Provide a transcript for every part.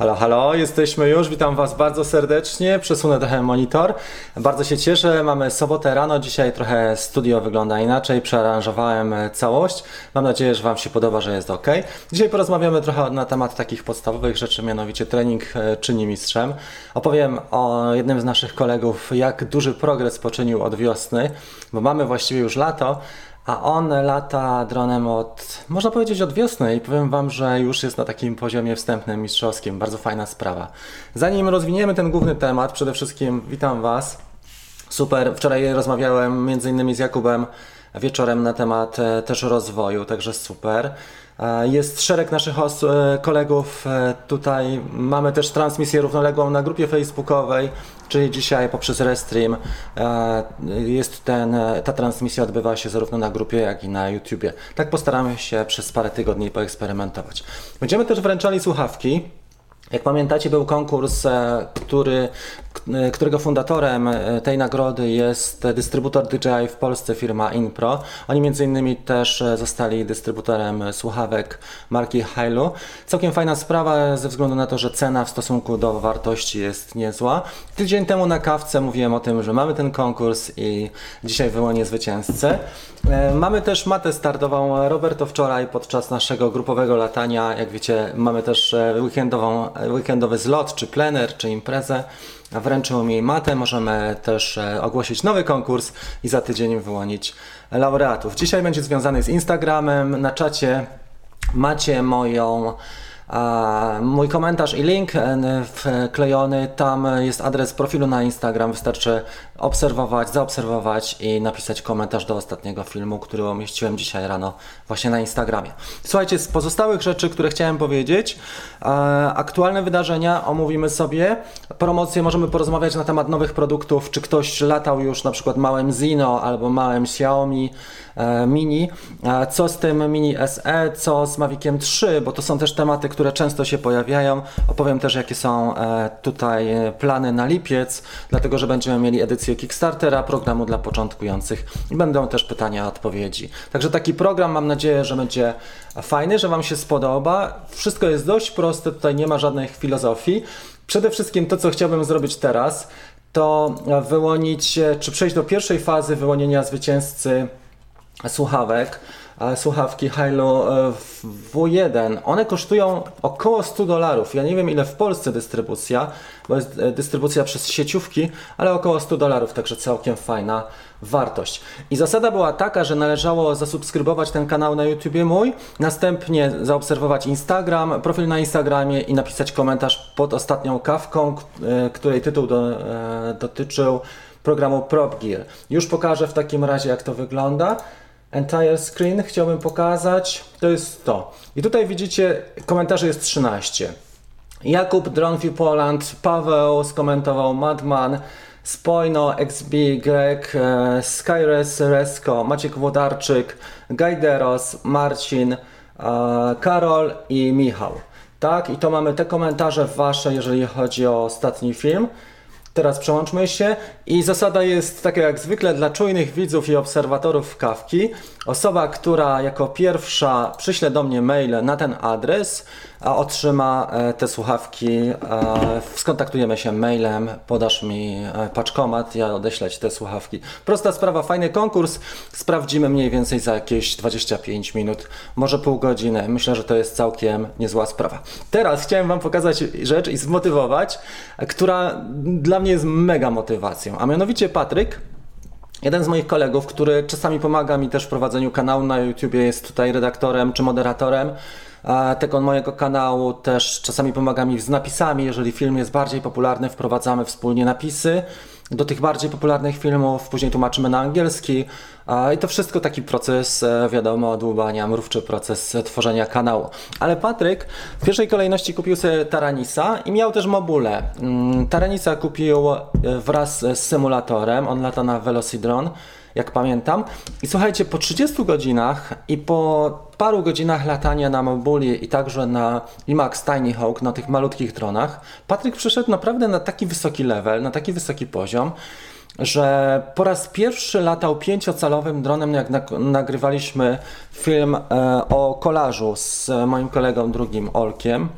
Halo, halo, jesteśmy już. Witam Was bardzo serdecznie. Przesunę trochę monitor. Bardzo się cieszę. Mamy sobotę rano. Dzisiaj trochę studio wygląda inaczej. Przearanżowałem całość. Mam nadzieję, że Wam się podoba, że jest ok. Dzisiaj porozmawiamy trochę na temat takich podstawowych rzeczy, mianowicie trening e, czyni mistrzem. Opowiem o jednym z naszych kolegów, jak duży progres poczynił od wiosny, bo mamy właściwie już lato a on lata dronem od, można powiedzieć, od wiosny i powiem Wam, że już jest na takim poziomie wstępnym, mistrzowskim. Bardzo fajna sprawa. Zanim rozwiniemy ten główny temat, przede wszystkim witam Was. Super, wczoraj rozmawiałem innymi z Jakubem wieczorem na temat e, też rozwoju, także super. E, jest szereg naszych e, kolegów tutaj. Mamy też transmisję równoległą na grupie facebookowej, czyli dzisiaj poprzez Restream jest ten, ta transmisja odbywa się zarówno na grupie, jak i na YouTubie. Tak postaramy się przez parę tygodni poeksperymentować. Będziemy też wręczali słuchawki. Jak pamiętacie, był konkurs, e, który, e, którego fundatorem e, tej nagrody jest dystrybutor DJI w Polsce, firma Inpro. Oni między innymi też zostali dystrybutorem słuchawek marki Hailu. Całkiem fajna sprawa ze względu na to, że cena w stosunku do wartości jest niezła. Tydzień temu na kawce mówiłem o tym, że mamy ten konkurs i dzisiaj wyłonię zwycięzcę. Mamy też matę startową. Roberto wczoraj podczas naszego grupowego latania, jak wiecie, mamy też weekendową weekendowy zlot, czy plener, czy imprezę. Wręczył mi matę. Możemy też e, ogłosić nowy konkurs i za tydzień wyłonić laureatów. Dzisiaj będzie związany z Instagramem. Na czacie macie moją Mój komentarz i link e, wklejony, tam jest adres profilu na Instagram. Wystarczy obserwować, zaobserwować i napisać komentarz do ostatniego filmu, który umieściłem dzisiaj rano właśnie na Instagramie. Słuchajcie, z pozostałych rzeczy, które chciałem powiedzieć, e, aktualne wydarzenia omówimy sobie. Promocje możemy porozmawiać na temat nowych produktów, czy ktoś latał już na przykład małym Zino albo małym Xiaomi e, Mini. Co z tym Mini SE, co z Maviciem 3, bo to są też tematy, które które często się pojawiają. Opowiem też, jakie są e, tutaj plany na lipiec, dlatego że będziemy mieli edycję Kickstartera, programu dla początkujących i będą też pytania, odpowiedzi. Także taki program mam nadzieję, że będzie fajny, że Wam się spodoba. Wszystko jest dość proste, tutaj nie ma żadnych filozofii. Przede wszystkim to, co chciałbym zrobić teraz, to wyłonić, czy przejść do pierwszej fazy wyłonienia zwycięzcy słuchawek słuchawki Hilo e, W1. One kosztują około 100 dolarów. Ja nie wiem ile w Polsce dystrybucja, bo jest e, dystrybucja przez sieciówki, ale około 100 dolarów, także całkiem fajna wartość. I zasada była taka, że należało zasubskrybować ten kanał na YouTubie mój, następnie zaobserwować Instagram, profil na Instagramie i napisać komentarz pod ostatnią kawką, e, której tytuł do, dotyczył programu PropGear. Już pokażę w takim razie jak to wygląda entire screen chciałbym pokazać, to jest to. I tutaj widzicie, komentarzy jest 13. Jakub Dronview Poland, Paweł skomentował Madman, Spojno, XB, Greg, e, Skyres, Resko, Maciek Włodarczyk, Gajderos, Marcin, e, Karol i Michał. Tak, i to mamy te komentarze wasze, jeżeli chodzi o ostatni film. Teraz przełączmy się i zasada jest taka jak zwykle dla czujnych widzów i obserwatorów kawki. Osoba, która jako pierwsza przyśle do mnie maile na ten adres, a otrzyma e, te słuchawki. E, skontaktujemy się mailem, podasz mi e, paczkomat, ja odeślę Ci te słuchawki. Prosta sprawa, fajny konkurs. Sprawdzimy mniej więcej za jakieś 25 minut, może pół godziny. Myślę, że to jest całkiem niezła sprawa. Teraz chciałem Wam pokazać rzecz i zmotywować, która dla mnie jest mega motywacją, a mianowicie Patryk. Jeden z moich kolegów, który czasami pomaga mi też w prowadzeniu kanału na YouTube, jest tutaj redaktorem czy moderatorem tego mojego kanału. Też czasami pomaga mi z napisami. Jeżeli film jest bardziej popularny, wprowadzamy wspólnie napisy do tych bardziej popularnych filmów, później tłumaczymy na angielski i to wszystko taki proces, e, wiadomo, dłubania, mrówczy proces tworzenia kanału. Ale Patryk w pierwszej kolejności kupił sobie Taranisa i miał też Mobule. Mm, Taranisa kupił e, wraz z symulatorem, on lata na Velocidron jak pamiętam. I słuchajcie, po 30 godzinach i po paru godzinach latania na Mobuli i także na IMAX Tiny Hawk, na tych malutkich dronach, Patryk przyszedł naprawdę na taki wysoki level, na taki wysoki poziom, że po raz pierwszy latał pięciocalowym dronem, jak nagrywaliśmy film e, o kolażu z moim kolegą drugim Olkiem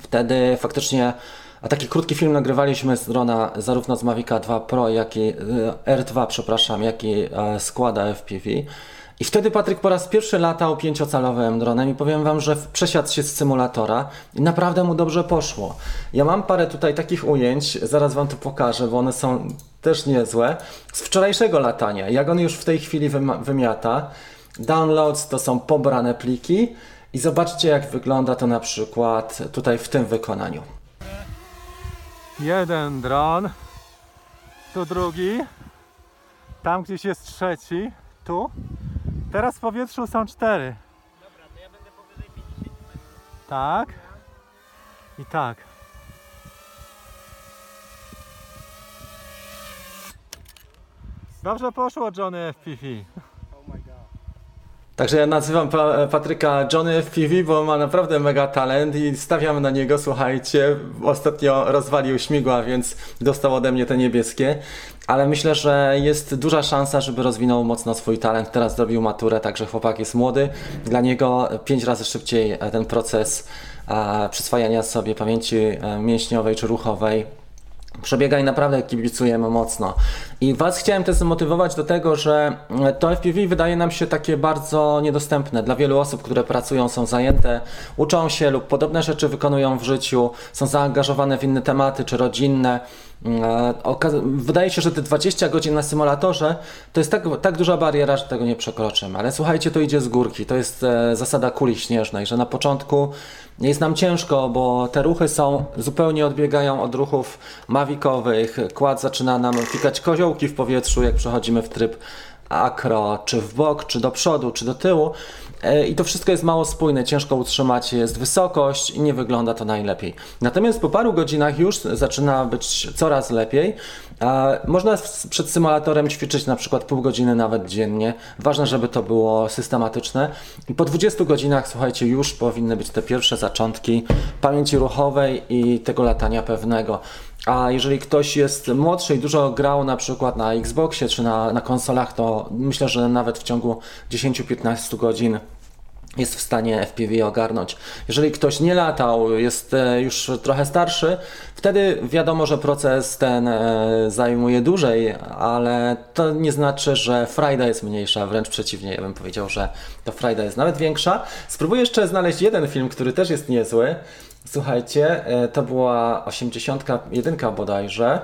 Wtedy faktycznie a taki krótki film nagrywaliśmy z drona zarówno z Mavica 2 Pro, jak i e, R2, przepraszam, jak i e, składa FPV. I wtedy Patryk po raz pierwszy latał pięciocalowym dronem i powiem Wam, że przesiadł się z symulatora i naprawdę mu dobrze poszło. Ja mam parę tutaj takich ujęć, zaraz Wam to pokażę, bo one są też niezłe, z wczorajszego latania, jak on już w tej chwili wymiata. Downloads to są pobrane pliki i zobaczcie jak wygląda to na przykład tutaj w tym wykonaniu. Jeden dron, tu drugi, tam gdzieś jest trzeci, tu. Teraz w powietrzu są cztery. Dobra, to ja będę powyżej 50 metrów. Tak. I tak. Dobrze poszło Johnny FPV. Także ja nazywam pa Patryka Johnny FPV, bo ma naprawdę mega talent i stawiam na niego, słuchajcie. Ostatnio rozwalił śmigła, więc dostał ode mnie te niebieskie. Ale myślę, że jest duża szansa, żeby rozwinął mocno swój talent. Teraz zrobił maturę, także chłopak jest młody. Dla niego pięć razy szybciej ten proces przyswajania sobie pamięci e, mięśniowej czy ruchowej przebiega i naprawdę kibicujemy mocno. I Was chciałem też zmotywować do tego, że to FPV wydaje nam się takie bardzo niedostępne. Dla wielu osób, które pracują, są zajęte, uczą się lub podobne rzeczy wykonują w życiu, są zaangażowane w inne tematy czy rodzinne. E, wydaje się, że te 20 godzin na symulatorze to jest tak, tak duża bariera, że tego nie przekroczymy. Ale słuchajcie, to idzie z górki. To jest e, zasada kuli śnieżnej, że na początku jest nam ciężko, bo te ruchy są zupełnie odbiegają od ruchów mawikowych. Kład zaczyna nam fikać koziołki w powietrzu, jak przechodzimy w tryb akro, czy w bok, czy do przodu, czy do tyłu. E, I to wszystko jest mało spójne, ciężko utrzymać jest wysokość i nie wygląda to najlepiej. Natomiast po paru godzinach już zaczyna być coraz lepiej. Można przed symulatorem ćwiczyć na przykład pół godziny nawet dziennie. Ważne, żeby to było systematyczne. I po 20 godzinach, słuchajcie, już powinny być te pierwsze zaczątki pamięci ruchowej i tego latania pewnego. A jeżeli ktoś jest młodszy i dużo grał na przykład na Xboxie czy na, na konsolach, to myślę, że nawet w ciągu 10-15 godzin jest w stanie FPV ogarnąć. Jeżeli ktoś nie latał, jest e, już trochę starszy, wtedy wiadomo, że proces ten e, zajmuje dłużej, ale to nie znaczy, że frajda jest mniejsza, wręcz przeciwnie, ja bym powiedział, że to frajda jest nawet większa. Spróbuję jeszcze znaleźć jeden film, który też jest niezły. Słuchajcie, e, to była 81 bodajże.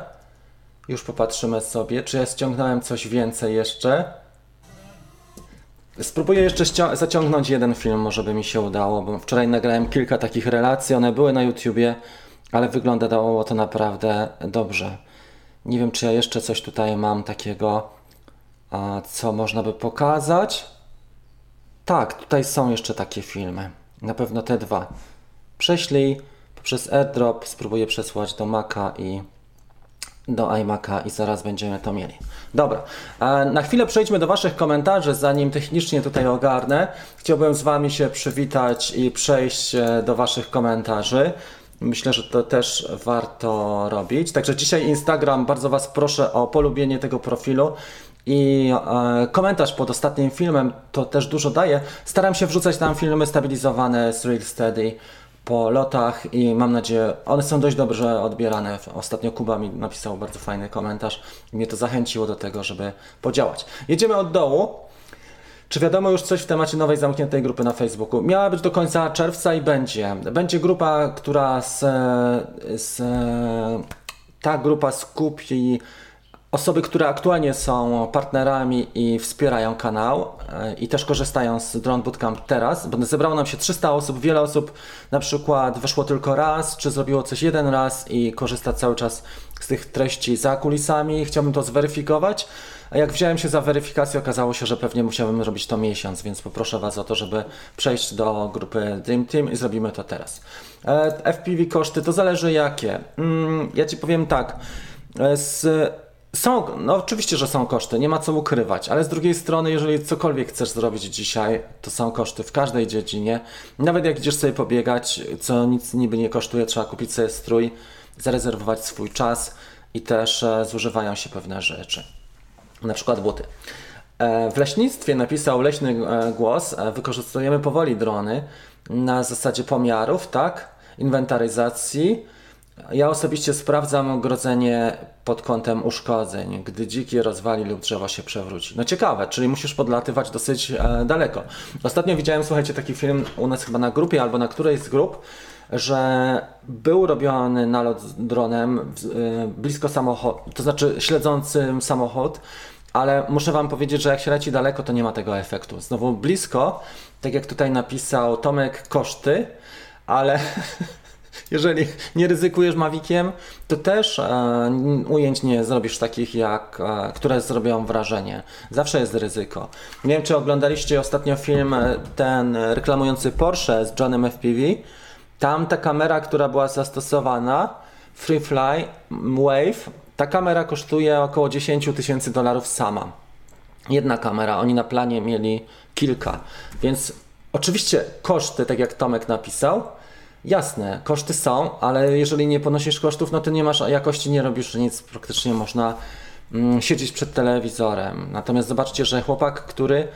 Już popatrzymy sobie, czy ja ściągnąłem coś więcej jeszcze. Spróbuję jeszcze zaciągnąć jeden film, może by mi się udało, bo wczoraj nagrałem kilka takich relacji, one były na YouTubie, ale wyglądało to naprawdę dobrze. Nie wiem, czy ja jeszcze coś tutaj mam takiego, co można by pokazać. Tak, tutaj są jeszcze takie filmy. Na pewno te dwa. Prześlij poprzez AirDrop, spróbuję przesłać do Maca i do iMac'a i zaraz będziemy to mieli. Dobra, na chwilę przejdźmy do Waszych komentarzy, zanim technicznie tutaj ogarnę. Chciałbym z Wami się przywitać i przejść e, do Waszych komentarzy. Myślę, że to też warto robić. Także dzisiaj Instagram, bardzo Was proszę o polubienie tego profilu i e, komentarz pod ostatnim filmem to też dużo daje. Staram się wrzucać tam filmy stabilizowane z Real Steady po lotach i mam nadzieję, one są dość dobrze odbierane. Ostatnio Kuba mi napisał bardzo fajny komentarz i mnie to zachęciło do tego, żeby podziałać. Jedziemy od dołu. Czy wiadomo już coś w temacie nowej zamkniętej grupy na Facebooku? Miała być do końca czerwca i będzie. Będzie grupa, która z, z ta grupa skupi Osoby, które aktualnie są partnerami i wspierają kanał e, i też korzystają z Drone Bootcamp teraz, bo zebrało nam się 300 osób, wiele osób na przykład weszło tylko raz, czy zrobiło coś jeden raz i korzysta cały czas z tych treści za kulisami. Chciałbym to zweryfikować, a jak wziąłem się za weryfikację, okazało się, że pewnie musiałbym robić to miesiąc, więc poproszę Was o to, żeby przejść do grupy Dream Team i zrobimy to teraz. E, FPV koszty, to zależy jakie. Mm, ja Ci powiem tak, e, z są, no oczywiście, że są koszty, nie ma co ukrywać, ale z drugiej strony, jeżeli cokolwiek chcesz zrobić dzisiaj, to są koszty w każdej dziedzinie. Nawet jak idziesz sobie pobiegać, co nic niby nie kosztuje, trzeba kupić sobie strój, zarezerwować swój czas i też e, zużywają się pewne rzeczy, na przykład buty. E, w leśnictwie napisał leśny e, głos, e, wykorzystujemy powoli drony na zasadzie pomiarów, tak? inwentaryzacji. Ja osobiście sprawdzam ogrodzenie pod kątem uszkodzeń, gdy dziki rozwali lub drzewo się przewróci. No ciekawe, czyli musisz podlatywać dosyć e, daleko. Ostatnio widziałem, słuchajcie, taki film u nas chyba na grupie albo na którejś z grup, że był robiony nalot dronem e, blisko samochodu, to znaczy śledzącym samochód, ale muszę Wam powiedzieć, że jak się leci daleko, to nie ma tego efektu. Znowu blisko, tak jak tutaj napisał Tomek, koszty, ale jeżeli nie ryzykujesz Maviciem, to też e, ujęć nie zrobisz takich, jak, e, które zrobią wrażenie. Zawsze jest ryzyko. Nie wiem, czy oglądaliście ostatnio film e, ten reklamujący Porsche z Johnem FPV. Tam ta kamera, która była zastosowana, FreeFly Wave, ta kamera kosztuje około 10 tysięcy dolarów sama jedna kamera, oni na planie mieli kilka. Więc oczywiście koszty, tak jak Tomek napisał, jasne, koszty są, ale jeżeli nie ponosisz kosztów, no to nie masz jakości, nie robisz nic, praktycznie można mm, siedzieć przed telewizorem. Natomiast zobaczcie, że chłopak, który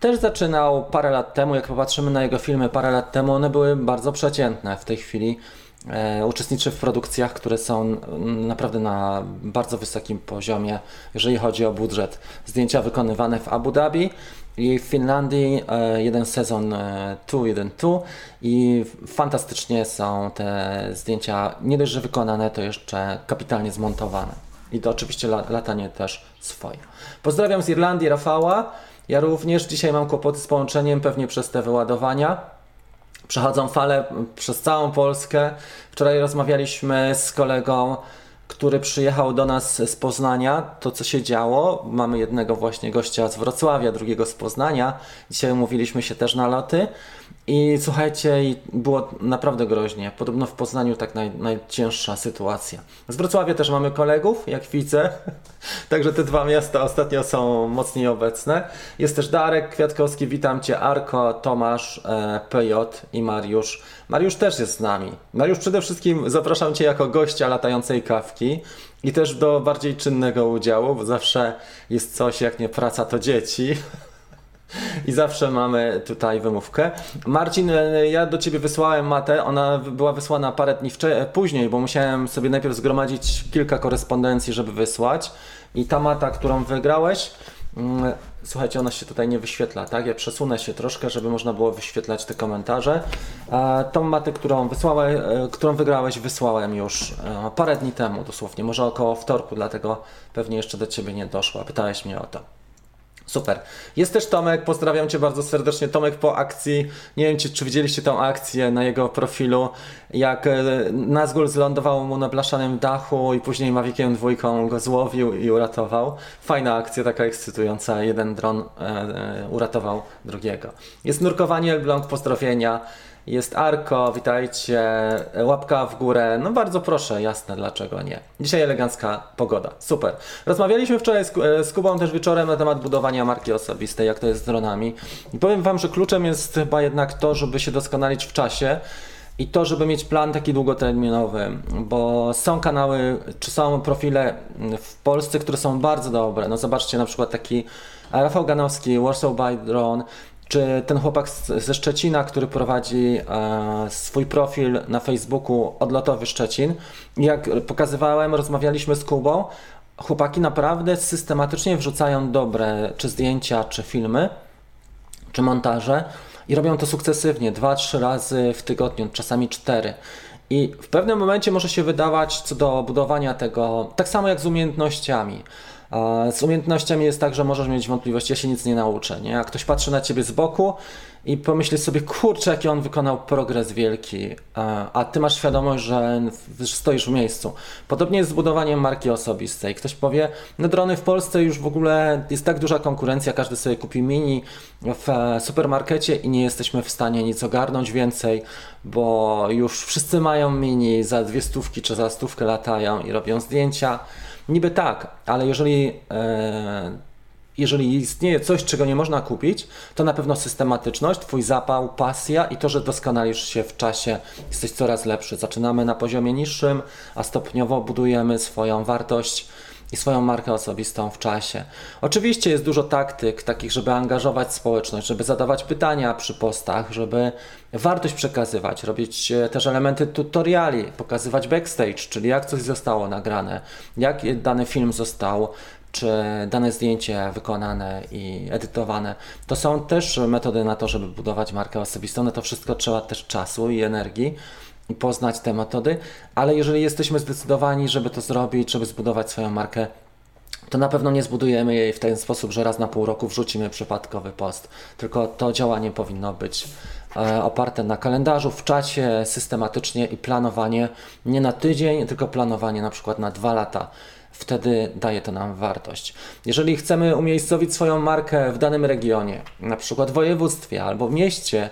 też zaczynał parę lat temu, jak popatrzymy na jego filmy parę lat temu, one były bardzo przeciętne. W tej chwili e, uczestniczy w produkcjach, które są mm, naprawdę na bardzo wysokim poziomie, jeżeli chodzi o budżet. Zdjęcia wykonywane w Abu Dhabi i w Finlandii e, jeden sezon e, tu, jeden tu i fantastycznie są te zdjęcia, nie dość, że wykonane, to jeszcze kapitalnie zmontowane. I to oczywiście la, latanie też swoje. Pozdrawiam z Irlandii Rafała. Ja również dzisiaj mam kłopoty z połączeniem, pewnie przez te wyładowania. Przechodzą fale przez całą Polskę. Wczoraj rozmawialiśmy z kolegą, który przyjechał do nas z Poznania. To, co się działo, mamy jednego właśnie gościa z Wrocławia, drugiego z Poznania. Dzisiaj umówiliśmy się też na loty. I słuchajcie, i było naprawdę groźnie. Podobno w Poznaniu tak naj, najcięższa sytuacja. Z Wrocławia też mamy kolegów, jak widzę. Także te dwa miasta ostatnio są mocniej obecne. Jest też Darek Kwiatkowski, witam Cię, Arko, Tomasz, e, PJ i Mariusz. Mariusz też jest z nami. Mariusz, przede wszystkim zapraszam Cię jako gościa latającej kawki i też do bardziej czynnego udziału, bo zawsze jest coś, jak nie praca, to dzieci. I zawsze mamy tutaj wymówkę. Marcin, e, ja do ciebie wysłałem matę. Ona była wysłana parę dni wcze- później, bo musiałem sobie najpierw zgromadzić kilka korespondencji, żeby wysłać. I ta mata, którą wygrałeś, mm, słuchajcie, ona się tutaj nie wyświetla, tak? Ja przesunę się troszkę, żeby można było wyświetlać te komentarze. E, Tą matę, którą, e, którą wygrałeś, wysłałem już e, parę dni temu, dosłownie, może około wtorku, dlatego pewnie jeszcze do ciebie nie doszła. Pytałeś mnie o to. Super. Jest też Tomek, pozdrawiam Cię bardzo serdecznie. Tomek po akcji, nie wiem czy, czy widzieliście tą akcję na jego profilu, jak e, Nazgul zlądował mu na blaszanym dachu i później Maviciem dwójką go złowił i uratował. Fajna akcja, taka ekscytująca. Jeden dron e, e, uratował drugiego. Jest nurkowanie Elbląg, pozdrowienia. Jest Arko, witajcie, łapka w górę. No bardzo proszę, jasne, dlaczego nie. Dzisiaj elegancka pogoda, super. Rozmawialiśmy wczoraj z, e, z Kubą też wieczorem na temat budowania marki osobistej, jak to jest z dronami. I powiem Wam, że kluczem jest chyba jednak to, żeby się doskonalić w czasie. I to, żeby mieć plan taki długoterminowy, bo są kanały, czy są profile w Polsce, które są bardzo dobre. No zobaczcie na przykład taki Rafał Ganowski, Warsaw by Drone, czy ten chłopak z- ze Szczecina, który prowadzi e, swój profil na Facebooku Odlotowy Szczecin. Jak pokazywałem, rozmawialiśmy z Kubą, chłopaki naprawdę systematycznie wrzucają dobre czy zdjęcia, czy filmy, czy montaże i robią to sukcesywnie, dwa, trzy razy w tygodniu, czasami cztery. I w pewnym momencie może się wydawać co do budowania tego, tak samo jak z umiejętnościami. Z umiejętnościami jest tak, że możesz mieć wątpliwość, ja się nic nie nauczę, nie? A ktoś patrzy na ciebie z boku i pomyśli sobie, kurczę, jaki on wykonał progres wielki, a ty masz świadomość, że stoisz w miejscu. Podobnie jest z budowaniem marki osobistej. Ktoś powie, no drony w Polsce już w ogóle jest tak duża konkurencja, każdy sobie kupi mini w e, supermarkecie i nie jesteśmy w stanie nic ogarnąć więcej, bo już wszyscy mają mini, za dwie stówki czy za stówkę latają i robią zdjęcia. Niby tak, ale jeżeli, e, jeżeli istnieje coś, czego nie można kupić, to na pewno systematyczność, Twój zapał, pasja i to, że doskonalisz się w czasie, jesteś coraz lepszy. Zaczynamy na poziomie niższym, a stopniowo budujemy swoją wartość i swoją markę osobistą w czasie. Oczywiście jest dużo taktyk takich, żeby angażować społeczność, żeby zadawać pytania przy postach, żeby wartość przekazywać, robić e, też elementy tutoriali, pokazywać backstage, czyli jak coś zostało nagrane, jak dany film został czy dane zdjęcie wykonane i edytowane. To są też metody na to, żeby budować markę osobistą. Na to wszystko trzeba też czasu i energii poznać te metody, ale jeżeli jesteśmy zdecydowani, żeby to zrobić, żeby zbudować swoją markę, to na pewno nie zbudujemy jej w ten sposób, że raz na pół roku wrzucimy przypadkowy post. Tylko to działanie powinno być e, oparte na kalendarzu, w czacie, systematycznie i planowanie nie na tydzień, tylko planowanie na przykład na dwa lata. Wtedy daje to nam wartość. Jeżeli chcemy umiejscowić swoją markę w danym regionie, na przykład województwie albo w mieście,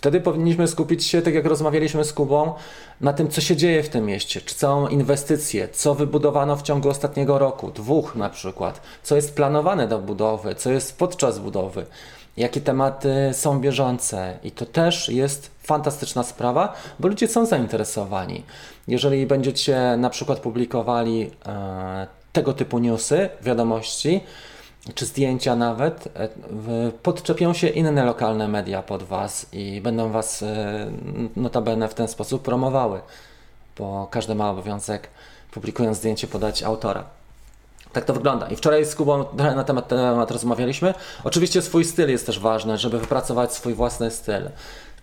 Wtedy powinniśmy skupić się, tak jak rozmawialiśmy z Kubą, na tym, co się dzieje w tym mieście, czy całą inwestycję, co wybudowano w ciągu ostatniego roku, dwóch na przykład, co jest planowane do budowy, co jest podczas budowy, jakie tematy są bieżące. I to też jest fantastyczna sprawa, bo ludzie są zainteresowani. Jeżeli będziecie na przykład publikowali e, tego typu newsy, wiadomości, czy zdjęcia nawet, e, podczepią się inne lokalne media pod Was i będą Was e, notabene w ten sposób promowały, bo każdy ma obowiązek, publikując zdjęcie, podać autora. Tak to wygląda. I wczoraj z Kubą na temat, temat rozmawialiśmy. Oczywiście swój styl jest też ważny, żeby wypracować swój własny styl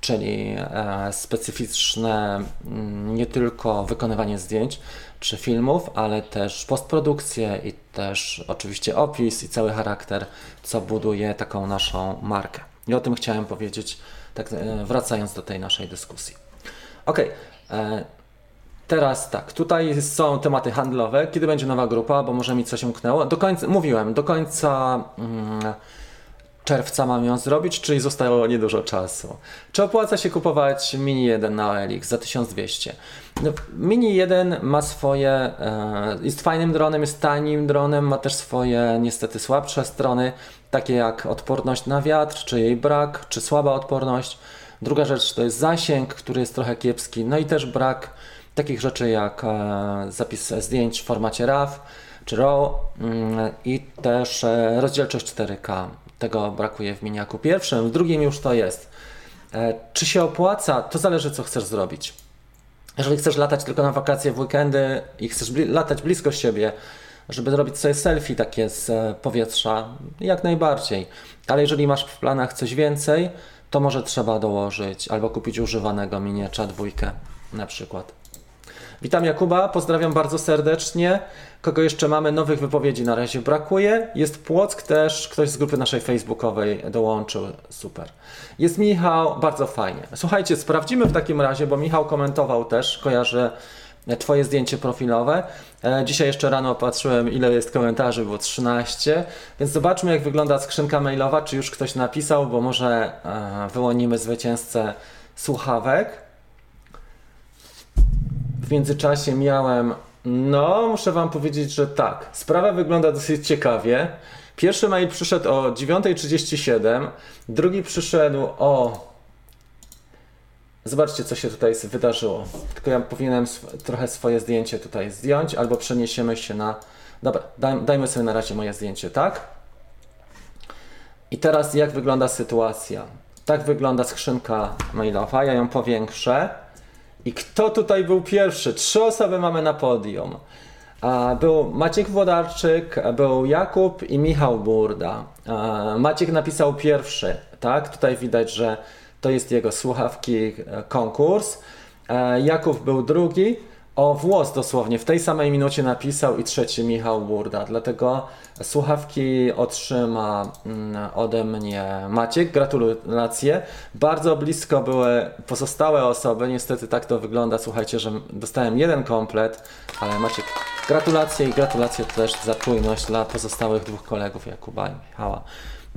czyli e, specyficzne mm, nie tylko wykonywanie zdjęć czy filmów, ale też postprodukcję i też oczywiście opis i cały charakter, co buduje taką naszą markę. I o tym chciałem powiedzieć, tak e, wracając do tej naszej dyskusji. Ok, e, teraz tak, tutaj są tematy handlowe. Kiedy będzie nowa grupa, bo może mi coś umknęło. Do końca, mówiłem, do końca. Mm, czerwca mam ją zrobić, czyli zostało niedużo czasu. Czy opłaca się kupować Mini 1 na OLX za 1200? No, Mini 1 ma swoje, e, jest fajnym dronem, jest tanim dronem, ma też swoje niestety słabsze strony, takie jak odporność na wiatr, czy jej brak, czy słaba odporność. Druga rzecz to jest zasięg, który jest trochę kiepski, no i też brak takich rzeczy jak e, zapis zdjęć w formacie RAW czy RAW mm, i też e, rozdzielczość 4K. Tego brakuje w miniaku pierwszym, w drugim już to jest. E, czy się opłaca? To zależy, co chcesz zrobić. Jeżeli chcesz latać tylko na wakacje w weekendy i chcesz bli latać blisko siebie, żeby zrobić sobie selfie takie z e, powietrza, jak najbardziej. Ale jeżeli masz w planach coś więcej, to może trzeba dołożyć albo kupić używanego miniacza dwójkę na przykład. Witam Jakuba, pozdrawiam bardzo serdecznie. Kogo jeszcze mamy? Nowych wypowiedzi na razie brakuje. Jest Płock też, ktoś z grupy naszej facebookowej dołączył. Super. Jest Michał, bardzo fajnie. Słuchajcie, sprawdzimy w takim razie, bo Michał komentował też, kojarzę Twoje zdjęcie profilowe. E, dzisiaj jeszcze rano patrzyłem, ile jest komentarzy, było 13, więc zobaczmy, jak wygląda skrzynka mailowa, czy już ktoś napisał, bo może e, wyłonimy zwycięzcę słuchawek. W międzyczasie miałem, no muszę Wam powiedzieć, że tak. Sprawa wygląda dosyć ciekawie. Pierwszy mail przyszedł o 9.37, drugi przyszedł o. Zobaczcie, co się tutaj wydarzyło. Tylko ja powinienem sw trochę swoje zdjęcie tutaj zdjąć, albo przeniesiemy się na. Dobra, daj, dajmy sobie na razie moje zdjęcie, tak? I teraz jak wygląda sytuacja? Tak wygląda skrzynka mailowa. Ja ją powiększę. I kto tutaj był pierwszy? Trzy osoby mamy na podium. Był Maciek Włodarczyk, był Jakub i Michał Burda. Maciek napisał pierwszy, tak? Tutaj widać, że to jest jego słuchawki e, konkurs. E, Jakub był drugi, o włos dosłownie w tej samej minucie napisał i trzeci Michał Burda. Dlatego słuchawki otrzyma mm, ode mnie Maciek. Gratulacje. Bardzo blisko były pozostałe osoby. Niestety tak to wygląda. Słuchajcie, że dostałem jeden komplet, ale Maciek, gratulacje i gratulacje też za czujność dla pozostałych dwóch kolegów, Jakuba i Michała.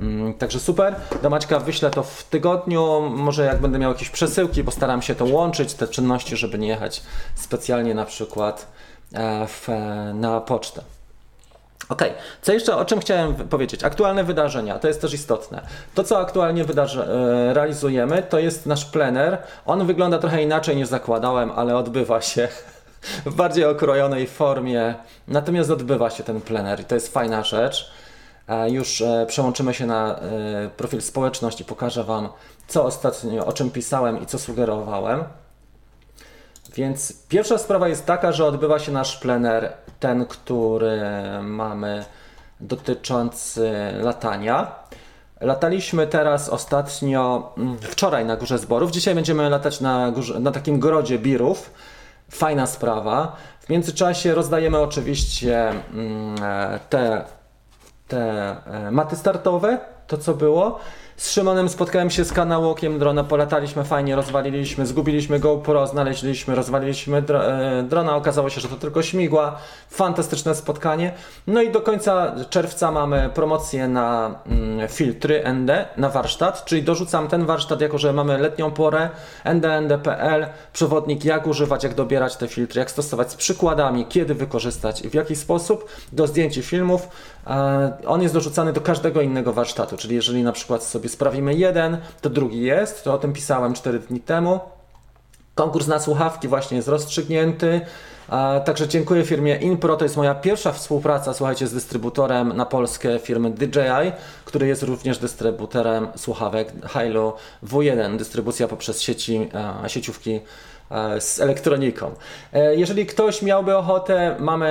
Mm, także super. Do Maćka wyślę to w tygodniu. Może jak będę miał jakieś przesyłki, bo staram się to łączyć, te czynności, żeby nie jechać specjalnie na przykład e, w, e, na pocztę. Ok, co jeszcze o czym chciałem powiedzieć? Aktualne wydarzenia, to jest też istotne. To, co aktualnie wydarzy- e, realizujemy, to jest nasz plener. On wygląda trochę inaczej niż zakładałem, ale odbywa się. w bardziej okrojonej formie. Natomiast odbywa się ten plener i to jest fajna rzecz. E, Już e, przełączymy się na e, profil społeczności, pokażę Wam, co ostatnio, o czym pisałem i co sugerowałem. Więc pierwsza sprawa jest taka, że odbywa się nasz plener, ten, który mamy dotyczący latania. Lataliśmy teraz ostatnio, mm, wczoraj na Górze Zborów. Dzisiaj będziemy latać na, górze, na takim grodzie birów. Fajna sprawa. W międzyczasie rozdajemy oczywiście mm, te, te e, maty startowe, to co było. Z Szymonem spotkałem się z kanałokiem drona, polataliśmy fajnie, rozwaliliśmy, zgubiliśmy GoPro, znaleźliśmy, rozwaliliśmy e, drona, okazało się, że to tylko śmigła. Fantastyczne spotkanie. No i do końca czerwca mamy promocję na mm, filtry ND, na warsztat, czyli dorzucam ten warsztat, jako że mamy letnią porę, ndnd.pl, przewodnik jak używać, jak dobierać te filtry, jak stosować z przykładami, kiedy wykorzystać i w jaki sposób, do zdjęć filmów. E, On jest dorzucany do każdego innego warsztatu, czyli jeżeli na przykład sobie sprawimy jeden, to drugi jest, to o tym pisałem 4 dni temu. Konkurs na słuchawki właśnie jest rozstrzygnięty. Także dziękuję firmie Inpro. To jest moja pierwsza współpraca, słuchajcie, z dystrybutorem na Polskę firmy DJI, który jest również dystrybutorem słuchawek Hilo W1, dystrybucja poprzez sieci, sieciówki z elektroniką. E, Jeżeli ktoś miałby ochotę, mamy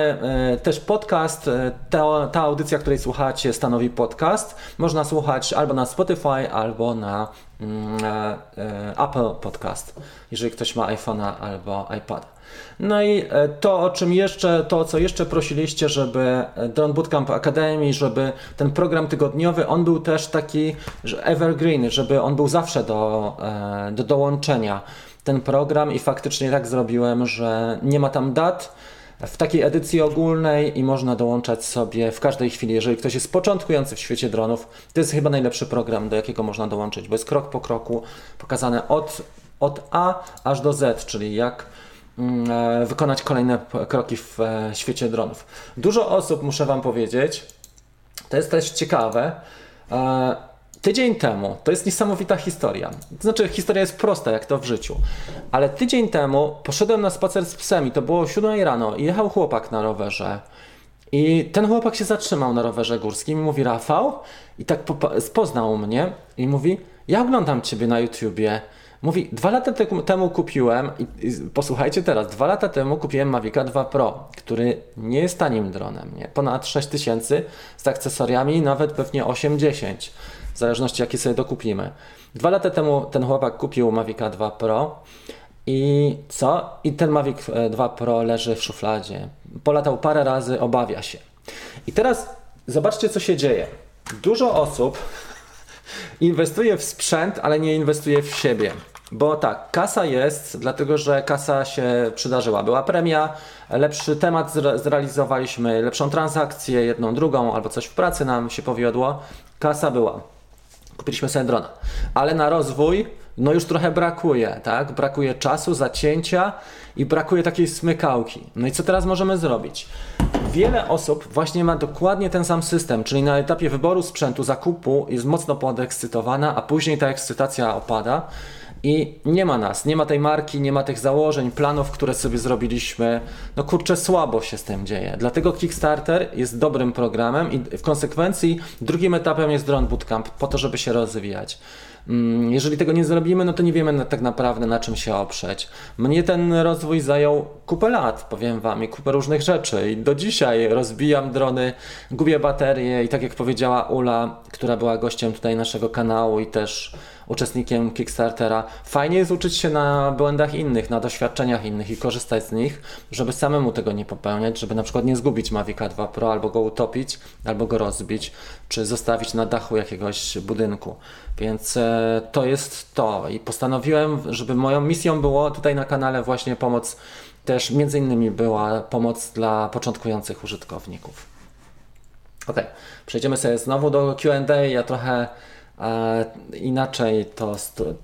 e, też podcast. E, Ta, ta audycja, której słuchacie, stanowi podcast. Można słuchać albo na Spotify, albo na mm, e, e, Apple Podcast, jeżeli ktoś ma iPhone'a albo iPada. No i e, to, o czym jeszcze, to, co jeszcze prosiliście, żeby e, Drone Bootcamp Academy, żeby ten program tygodniowy, on był też taki evergreen, żeby on był zawsze do, e, do dołączenia. Ten program i faktycznie tak zrobiłem, że nie ma tam dat w takiej edycji ogólnej i można dołączać sobie w każdej chwili. Jeżeli ktoś jest początkujący w świecie dronów, to jest chyba najlepszy program, do jakiego można dołączyć, bo jest krok po kroku pokazane od, od A aż do Z, czyli jak mm, e, wykonać kolejne kroki w e, świecie dronów. Dużo osób, muszę Wam powiedzieć, to jest też ciekawe. E, tydzień temu, to jest niesamowita historia. To znaczy, historia jest prosta, jak to w życiu. Ale tydzień temu poszedłem na spacer z psem i to było o 7 rano i jechał chłopak na rowerze. I ten chłopak się zatrzymał na rowerze górskim i mówi Rafał i tak poznał mnie i mówi ja oglądam Ciebie na YouTubie. Mówi, dwa lata te- temu kupiłem, i, posłuchajcie teraz, dwa lata temu kupiłem Mavica 2 Pro, który nie jest tanim dronem, nie? ponad 6 tysięcy z akcesoriami, nawet pewnie 8-10, w zależności jakie sobie dokupimy. Dwa lata temu ten chłopak kupił Mavica 2 Pro i co? I ten Mavic e, 2 Pro leży w szufladzie. Polatał parę razy, obawia się. I teraz zobaczcie, co się dzieje. Dużo osób inwestuje w sprzęt, ale nie inwestuje w siebie. Bo tak, kasa jest, dlatego że kasa się przydarzyła. Była premia, lepszy temat zre- zrealizowaliśmy, lepszą transakcję, jedną, drugą, albo coś w pracy nam się powiodło. Kasa była. Kupiliśmy sobie drona. Ale na rozwój, no już trochę brakuje, tak? Brakuje czasu, zacięcia i brakuje takiej smykałki. No i co teraz możemy zrobić? Wiele osób właśnie ma dokładnie ten sam system, czyli na etapie wyboru sprzętu, zakupu jest mocno podekscytowana, a później ta ekscytacja opada. I nie ma nas, nie ma tej marki, nie ma tych założeń, planów, które sobie zrobiliśmy. No kurczę, słabo się z tym dzieje. Dlatego Kickstarter jest dobrym programem i w konsekwencji drugim etapem jest Drone Bootcamp, po to, żeby się rozwijać. Mm, Jeżeli tego nie zrobimy, no to nie wiemy tak naprawdę na czym się oprzeć. Mnie ten rozwój zajął kupę lat, powiem Wam, i kupę różnych rzeczy. I do dzisiaj rozbijam drony, gubię baterie i tak jak powiedziała Ula, która była gościem tutaj naszego kanału i też uczestnikiem Kickstartera, fajnie jest uczyć się na błędach innych, na doświadczeniach innych i korzystać z nich, żeby samemu tego nie popełniać, żeby na przykład nie zgubić Mavica 2 Pro, albo go utopić, albo go rozbić, czy zostawić na dachu jakiegoś budynku. Więc e, to jest to i postanowiłem, żeby moją misją było tutaj na kanale właśnie pomoc, też między innymi była pomoc dla początkujących użytkowników. Ok, przejdziemy sobie znowu do QA. Ja trochę inaczej to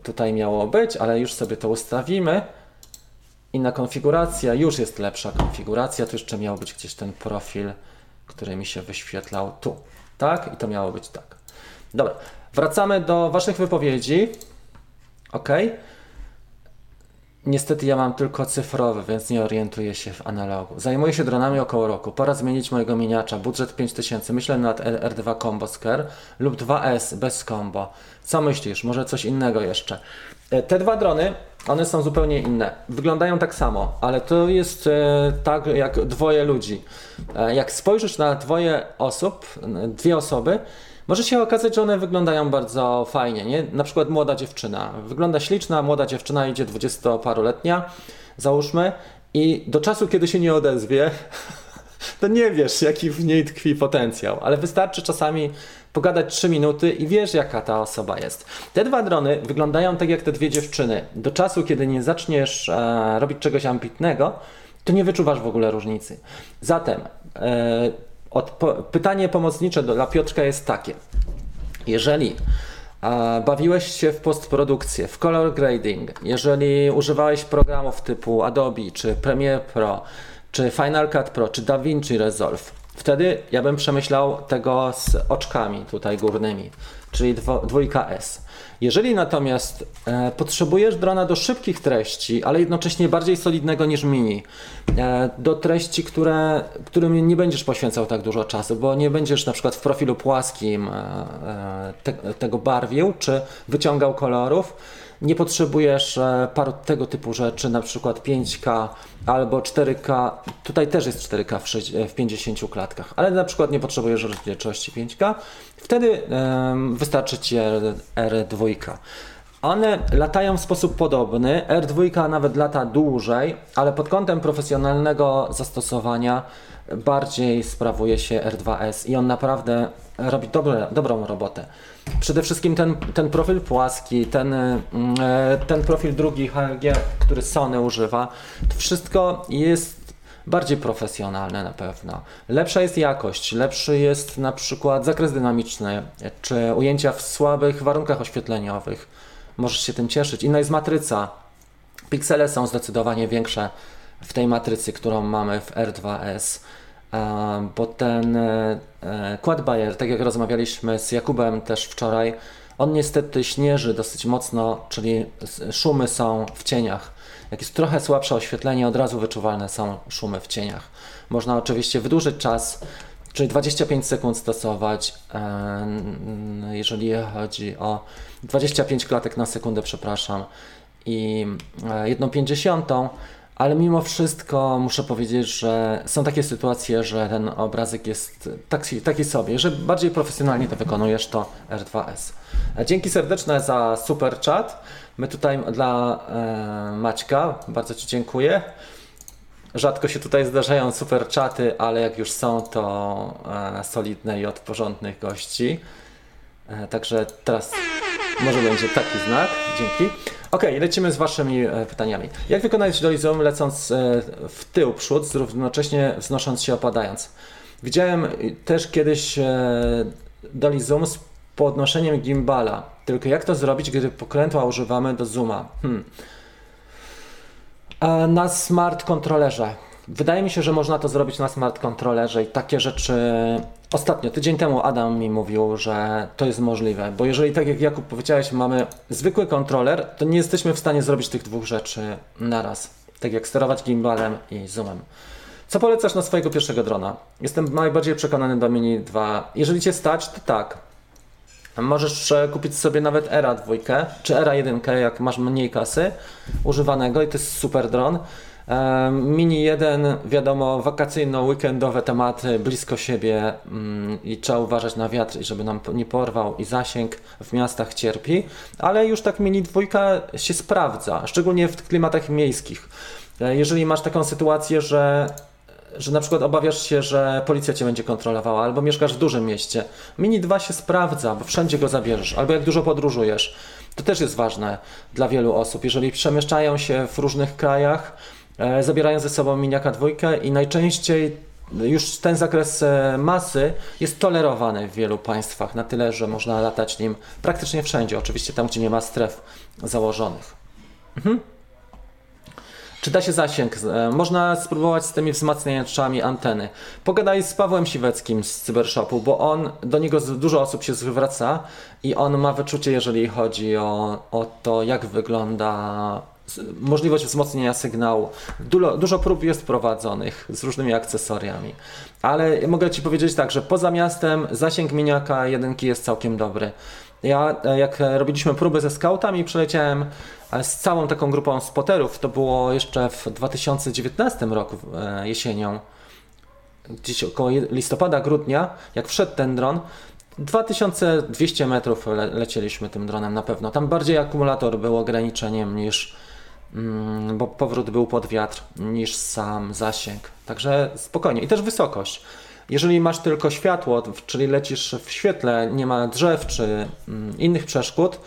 tutaj miało być, ale już sobie to ustawimy. Inna konfiguracja, już jest lepsza konfiguracja. Tu jeszcze miał być gdzieś ten profil, który mi się wyświetlał tu. Tak? I to miało być tak. Dobra, wracamy do Waszych wypowiedzi. Ok. Niestety ja mam tylko cyfrowy, więc nie orientuję się w analogu. Zajmuję się dronami około roku. Pora zmienić mojego miniacza. Budżet 5000. Myślę nad R2 Combo Scare lub 2S bez combo. Co myślisz? Może coś innego jeszcze? E, Te dwa drony, one są zupełnie inne. Wyglądają tak samo, ale to jest e, tak jak dwoje ludzi. E, jak spojrzysz na dwoje osób, dwie osoby, może się okazać, że one wyglądają bardzo fajnie, nie? Na przykład młoda dziewczyna. Wygląda śliczna, młoda dziewczyna idzie dwudziestoparoletnia, załóżmy, i do czasu, kiedy się nie odezwie, to nie wiesz, jaki w niej tkwi potencjał, ale wystarczy czasami pogadać 3 minuty i wiesz, jaka ta osoba jest. Te dwa drony wyglądają tak jak te dwie dziewczyny. Do czasu, kiedy nie zaczniesz e, robić czegoś ambitnego, to nie wyczuwasz w ogóle różnicy. Zatem e, pytanie pomocnicze dla Piotrka jest takie. Jeżeli bawiłeś się w postprodukcję, w color grading, jeżeli używałeś programów typu Adobe, czy Premiere Pro, czy Final Cut Pro, czy DaVinci Resolve, wtedy ja bym przemyślał tego z oczkami tutaj górnymi, czyli dwójka S. Jeżeli natomiast e, potrzebujesz drona do szybkich treści, ale jednocześnie bardziej solidnego niż mini, e, do treści, które, którym nie będziesz poświęcał tak dużo czasu, bo nie będziesz na przykład w profilu płaskim e, e, te, tego barwił, czy wyciągał kolorów, nie potrzebujesz e, paru tego typu rzeczy, na przykład 5K albo 4K. Tutaj też jest 4K w, sześć- w 50 klatkach, ale na przykład nie potrzebujesz rozdzielczości 5K. Wtedy wystarczy Ci R- R2. One latają w sposób podobny. R2 nawet lata dłużej, ale pod kątem profesjonalnego zastosowania bardziej sprawuje się R2S i on naprawdę robi dobre, dobrą robotę. Przede wszystkim ten, ten profil płaski, ten, mm, e, ten profil drugi HLG, który Sony używa, to wszystko jest bardziej profesjonalne na pewno. Lepsza jest jakość, lepszy jest na przykład zakres dynamiczny, czy ujęcia w słabych warunkach oświetleniowych. Możesz się tym cieszyć. Inna jest matryca. Piksele są zdecydowanie większe w tej matrycy, którą mamy w R2S. E, Bo ten e, e, quad buyer, tak jak rozmawialiśmy z Jakubem też wczoraj, on niestety śnieży dosyć mocno, czyli szumy są w cieniach. Jak jest trochę słabsze oświetlenie, od razu wyczuwalne są szumy w cieniach. Można oczywiście wydłużyć czas, czyli 25 sekund stosować, e, jeżeli chodzi o 25 klatek na sekundę, przepraszam, i e, jedną pięćdziesiątą, ale mimo wszystko muszę powiedzieć, że są takie sytuacje, że ten obrazek jest taki, taki sobie, że bardziej profesjonalnie to wykonujesz, to R2S. E, Dzięki serdeczne za super chat. My tutaj dla e, Maćka bardzo Ci dziękuję. Rzadko się tutaj zdarzają super czaty, ale jak już są, to e, solidne i od porządnych gości. E, także teraz może będzie taki znak. Dzięki. Ok, lecimy z Waszymi e, pytaniami. Jak wykonać dolly zoom lecąc e, w tył, przód, równocześnie wznosząc się, opadając? Widziałem e, też kiedyś dolly zoom z podnoszeniem gimbala. Tylko jak to zrobić, gdy pokrętła używamy do zooma? Hmm. E, Na smart kontrolerze. Wydaje mi się, że można to zrobić na smart kontrolerze i takie rzeczy. Ostatnio, tydzień temu Adam mi mówił, że to jest możliwe, bo jeżeli tak jak Jakub powiedziałeś, mamy zwykły kontroler, to nie jesteśmy w stanie zrobić tych dwóch rzeczy naraz. Tak jak sterować gimbalem i zoomem. Co polecasz na swojego pierwszego drona? Jestem najbardziej przekonany do Mini 2. Jeżeli cię stać, to tak. Możesz kupić sobie nawet ERA 2 czy ERA 1, jak masz mniej kasy używanego i to jest super dron. Mini 1, wiadomo, wakacyjno-weekendowe tematy blisko siebie mm, i trzeba uważać na wiatr, żeby nam nie porwał i zasięg w miastach cierpi, ale już tak Mini 2 się sprawdza, szczególnie w klimatach miejskich. E, Jeżeli masz taką sytuację, że że na przykład obawiasz się, że policja cię będzie kontrolowała, albo mieszkasz w dużym mieście. Mini 2 się sprawdza, bo wszędzie go zabierzesz, albo jak dużo podróżujesz. To też jest ważne dla wielu osób. Jeżeli przemieszczają się w różnych krajach, zabierają ze sobą miniaka dwójkę i najczęściej już ten zakres e, masy jest tolerowany w wielu państwach na tyle, że można latać nim praktycznie wszędzie. Oczywiście tam, gdzie nie ma stref założonych. Czy da się zasięg? E, Można spróbować z tymi wzmacniaczami anteny. Pogadaj z Pawłem Siweckim z Cybershopu, bo on, do niego dużo osób się zwraca i on ma wyczucie, jeżeli chodzi o, o to, jak wygląda możliwość wzmocnienia sygnału. Dużo, dużo prób jest prowadzonych z różnymi akcesoriami. Ale mogę Ci powiedzieć tak, że poza miastem zasięg miniaka jedynki jest całkiem dobry. Ja e, jak robiliśmy próby ze scoutami, przeleciałem e, z całą taką grupą spoterów, to było jeszcze w 2019 roku e, jesienią, gdzieś około listopada, grudnia, jak wszedł ten dron, 2200 metrów le lecieliśmy tym dronem na pewno. Tam bardziej akumulator był ograniczeniem niż, bo powrót był pod wiatr, niż sam zasięg. Także spokojnie. I też wysokość. Jeżeli masz tylko światło, czyli lecisz w świetle, nie ma drzew czy mm, innych przeszkód,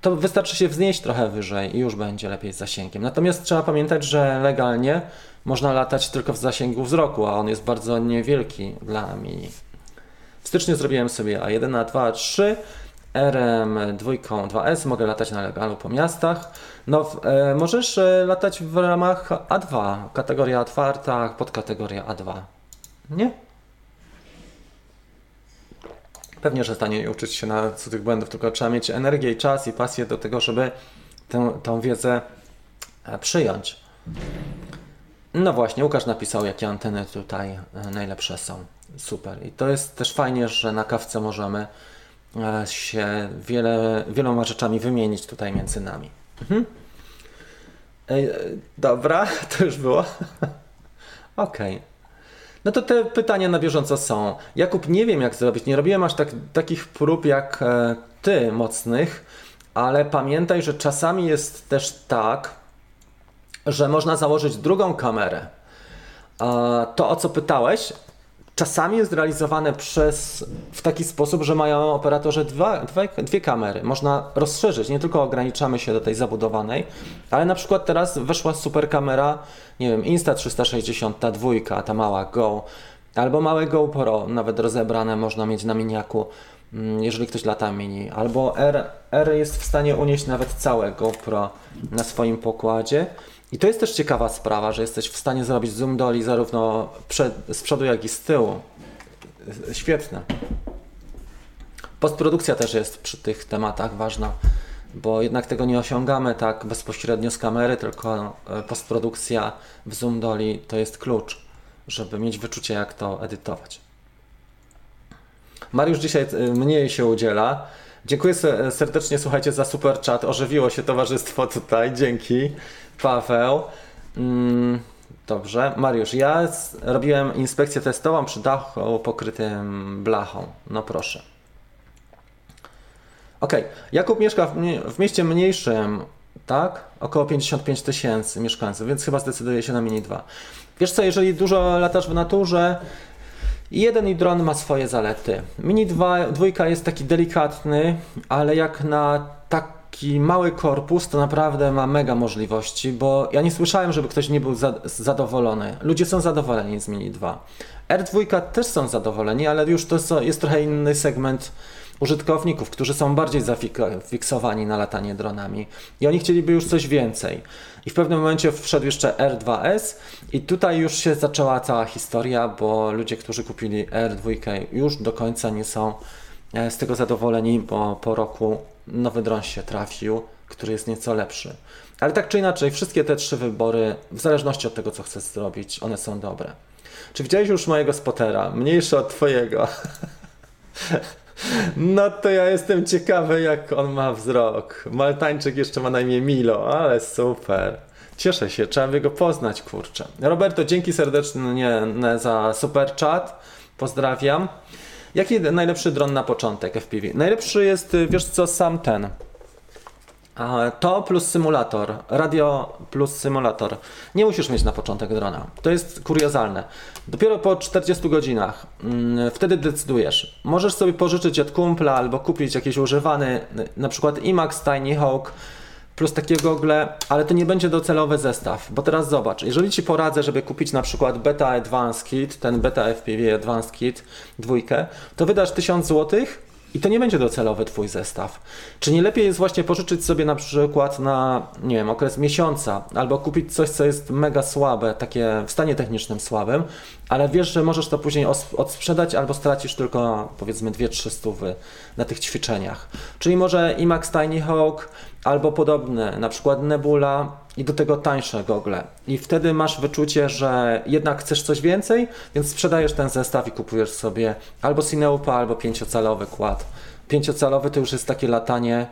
to wystarczy się wznieść trochę wyżej i już będzie lepiej z zasięgiem. Natomiast trzeba pamiętać, że legalnie można latać tylko w zasięgu wzroku, a on jest bardzo niewielki dla mini. W styczniu zrobiłem sobie A1, A2, A3, RM2, 2S, mogę latać na legalu po miastach. No, e, możesz e, latać w ramach A2, kategoria otwarta, podkategoria A2. Nie? Pewnie, że stanie uczyć się na cudzych błędów, tylko trzeba mieć energię i czas i pasję do tego, żeby tę, tą wiedzę e, przyjąć. No właśnie, Łukasz napisał, jakie anteny tutaj e, najlepsze są. Super. I to jest też fajnie, że na kawce możemy się wiele, wieloma rzeczami wymienić tutaj między nami. Mhm. Ej, e, Dobra, to już było. Okej. No to te pytania na bieżąco są. Jakub, nie wiem jak zrobić. Nie robiłem aż tak, takich prób jak e, ty mocnych, ale pamiętaj, że czasami jest też tak, że można założyć drugą kamerę. A to, o co pytałeś, czasami jest realizowane przez, w taki sposób, że mają operatorzy dwa, dwie, dwie kamery. Można rozszerzyć, nie tylko ograniczamy się do tej zabudowanej, ale na przykład teraz weszła super kamera, nie wiem, Insta360, ta dwójka, ta mała Go, albo małe GoPro, nawet rozebrane można mieć na miniaku, mm, jeżeli ktoś lata mini, albo R, R jest w stanie unieść nawet całe GoPro na swoim pokładzie. I to jest też ciekawa sprawa, że jesteś w stanie zrobić zoom dolly zarówno przed, z przodu, jak i z tyłu. Świetne. Postprodukcja też jest przy tych tematach ważna, bo jednak tego nie osiągamy tak bezpośrednio z kamery, tylko e, postprodukcja w zoom dolly to jest klucz, żeby mieć wyczucie, jak to edytować. Mariusz dzisiaj y, mniej się udziela. Dziękuję se- serdecznie, słuchajcie, za super chat. Ożywiło się towarzystwo tutaj. Dzięki. Paweł. Mm, dobrze. Mariusz, ja robiłem inspekcję testową przy dachu pokrytym blachą. No proszę. Okej. Jakub mieszka w, w mieście mniejszym, tak? Około 55 tysięcy mieszkańców, więc chyba zdecyduje się na Mini 2. Wiesz co, jeżeli dużo latasz w naturze, jeden i dron ma swoje zalety. Mini 2, dwójka jest taki delikatny, ale jak na taki mały korpus, to naprawdę ma mega możliwości, bo ja nie słyszałem, żeby ktoś nie był za, zadowolony. Ludzie są zadowoleni z Mini 2. R2 też są zadowoleni, ale już to jest trochę inny segment użytkowników, którzy są bardziej zafiksowani na latanie dronami i oni chcieliby już coś więcej. I w pewnym momencie wszedł jeszcze R2S i tutaj już się zaczęła cała historia, bo ludzie, którzy kupili R2 już do końca nie są z tego zadowoleni, bo po roku nowy dron się trafił, który jest nieco lepszy. Ale tak czy inaczej, wszystkie te trzy wybory, w zależności od tego, co chcesz zrobić, one są dobre. Czy widziałeś już mojego spotera? Mniejszy od twojego. No to ja jestem ciekawy, jak on ma wzrok. Maltańczyk jeszcze ma na imię Milo, ale super. Cieszę się, trzeba by go poznać, kurczę. Roberto, dzięki serdecznie za super chat. Pozdrawiam. Jaki najlepszy dron na początek FPV? Najlepszy jest, wiesz co, sam ten. To plus symulator, radio plus symulator. Nie musisz mieć na początek drona. To jest kuriozalne. Dopiero po 40 godzinach mm, wtedy decydujesz. Możesz sobie pożyczyć od kumpla albo kupić jakiś używany, na przykład IMAX Tiny Hawk plus takie gogle, ale to nie będzie docelowy zestaw. Bo teraz zobacz, jeżeli Ci poradzę, żeby kupić na przykład Beta Advanced Kit, ten Beta FPV Advanced Kit dwójkę, to wydasz 1000 złotych i to nie będzie docelowy Twój zestaw. Czy nie lepiej jest właśnie pożyczyć sobie na przykład na, nie wiem, okres miesiąca, albo kupić coś, co jest mega słabe, takie w stanie technicznym słabym, ale wiesz, że możesz to później odsprzedać, albo stracisz tylko powiedzmy 2-3 stówy na tych ćwiczeniach. Czyli może IMAX Tiny Hawk, albo podobne, na przykład Nebula, i do tego tańsze gogle. I wtedy masz wyczucie, że jednak chcesz coś więcej, więc sprzedajesz ten zestaw i kupujesz sobie albo Cineupa, albo pięciocalowy kład. Pięciocalowy to już jest takie latanie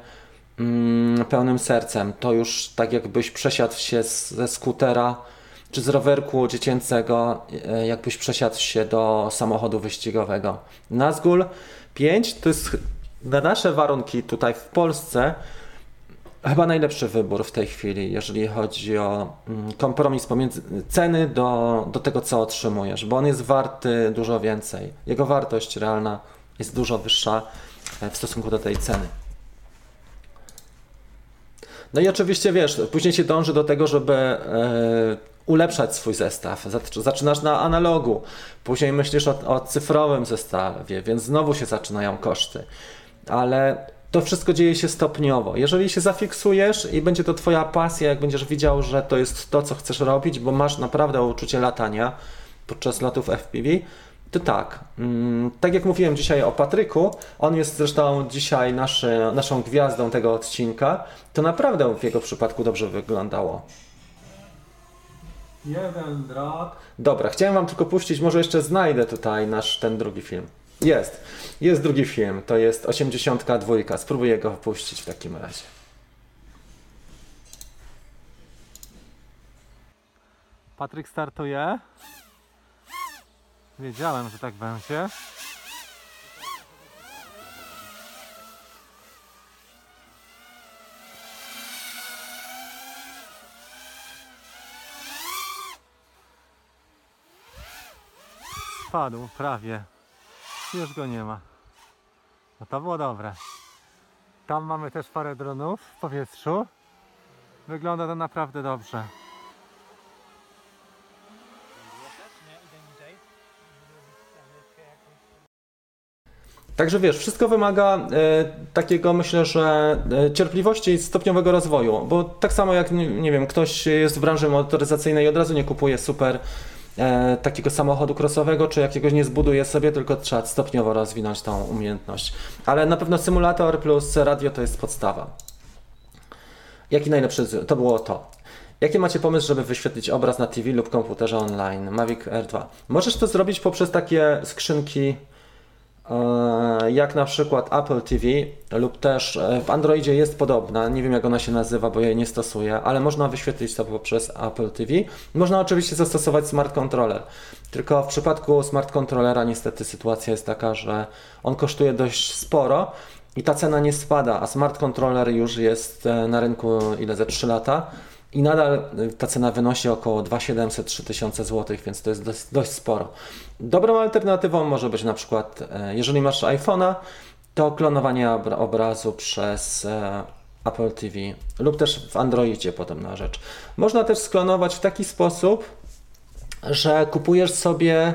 mm, pełnym sercem. To już tak jakbyś przesiadł się z, ze skutera czy z rowerku dziecięcego, e, jakbyś przesiadł się do samochodu wyścigowego. Nazgul 5 to jest na nasze warunki tutaj w Polsce chyba najlepszy wybór w tej chwili, jeżeli chodzi o mm, kompromis pomiędzy ceny do, do tego, co otrzymujesz, bo on jest warty dużo więcej. Jego wartość realna jest dużo wyższa e, w stosunku do tej ceny. No i oczywiście wiesz, później się dąży do tego, żeby e, ulepszać swój zestaw. Zaczynasz na analogu, później myślisz o, o cyfrowym zestawie, więc znowu się zaczynają koszty. Ale to wszystko dzieje się stopniowo. Jeżeli się zafiksujesz i będzie to Twoja pasja, jak będziesz widział, że to jest to, co chcesz robić, bo masz naprawdę uczucie latania podczas lotów FPV, to tak. Mm, tak jak mówiłem dzisiaj o Patryku, on jest zresztą dzisiaj naszy, naszą gwiazdą tego odcinka, to naprawdę w jego przypadku dobrze wyglądało. Jeden drak. Dobra, chciałem Wam tylko puścić, może jeszcze znajdę tutaj nasz ten drugi film. Jest. Jest drugi film. To jest 82. Spróbuję go puścić w takim razie. Patryk startuje. Wiedziałem, że tak będzie. Spadł prawie. Już go nie ma. No to było dobre. Tam mamy też parę dronów w powietrzu. Wygląda to naprawdę dobrze. Także wiesz, wszystko wymaga e, takiego, myślę, że e, cierpliwości i stopniowego rozwoju, bo tak samo jak, nie, nie wiem, ktoś jest w branży motoryzacyjnej i od razu nie kupuje super e, takiego samochodu crossowego, czy jakiegoś nie zbuduje sobie, tylko trzeba stopniowo rozwinąć tą umiejętność. Ale na pewno symulator plus radio to jest podstawa. Jaki najlepszy, to było to. Jaki macie pomysł, żeby wyświetlić obraz na TV lub komputerze online? Mavic R2. Możesz to zrobić poprzez takie skrzynki, jak na przykład Apple TV lub też e, w Androidzie jest podobna, nie wiem jak ona się nazywa, bo ja jej nie stosuję, ale można wyświetlić to poprzez Apple TV. Można oczywiście zastosować smart controller, tylko w przypadku smart controllera niestety sytuacja jest taka, że on kosztuje dość sporo i ta cena nie spada, a smart controller już jest e, na rynku ile ze 3 lata. I nadal y, ta cena wynosi około 2700-3000 zł, więc to jest dość, dość sporo. Dobrą alternatywą może być na przykład, e, jeżeli masz iPhone'a, to klonowanie obra- obrazu przez e, Apple TV lub też w Androidzie podobna rzecz. Można też sklonować w taki sposób, że kupujesz sobie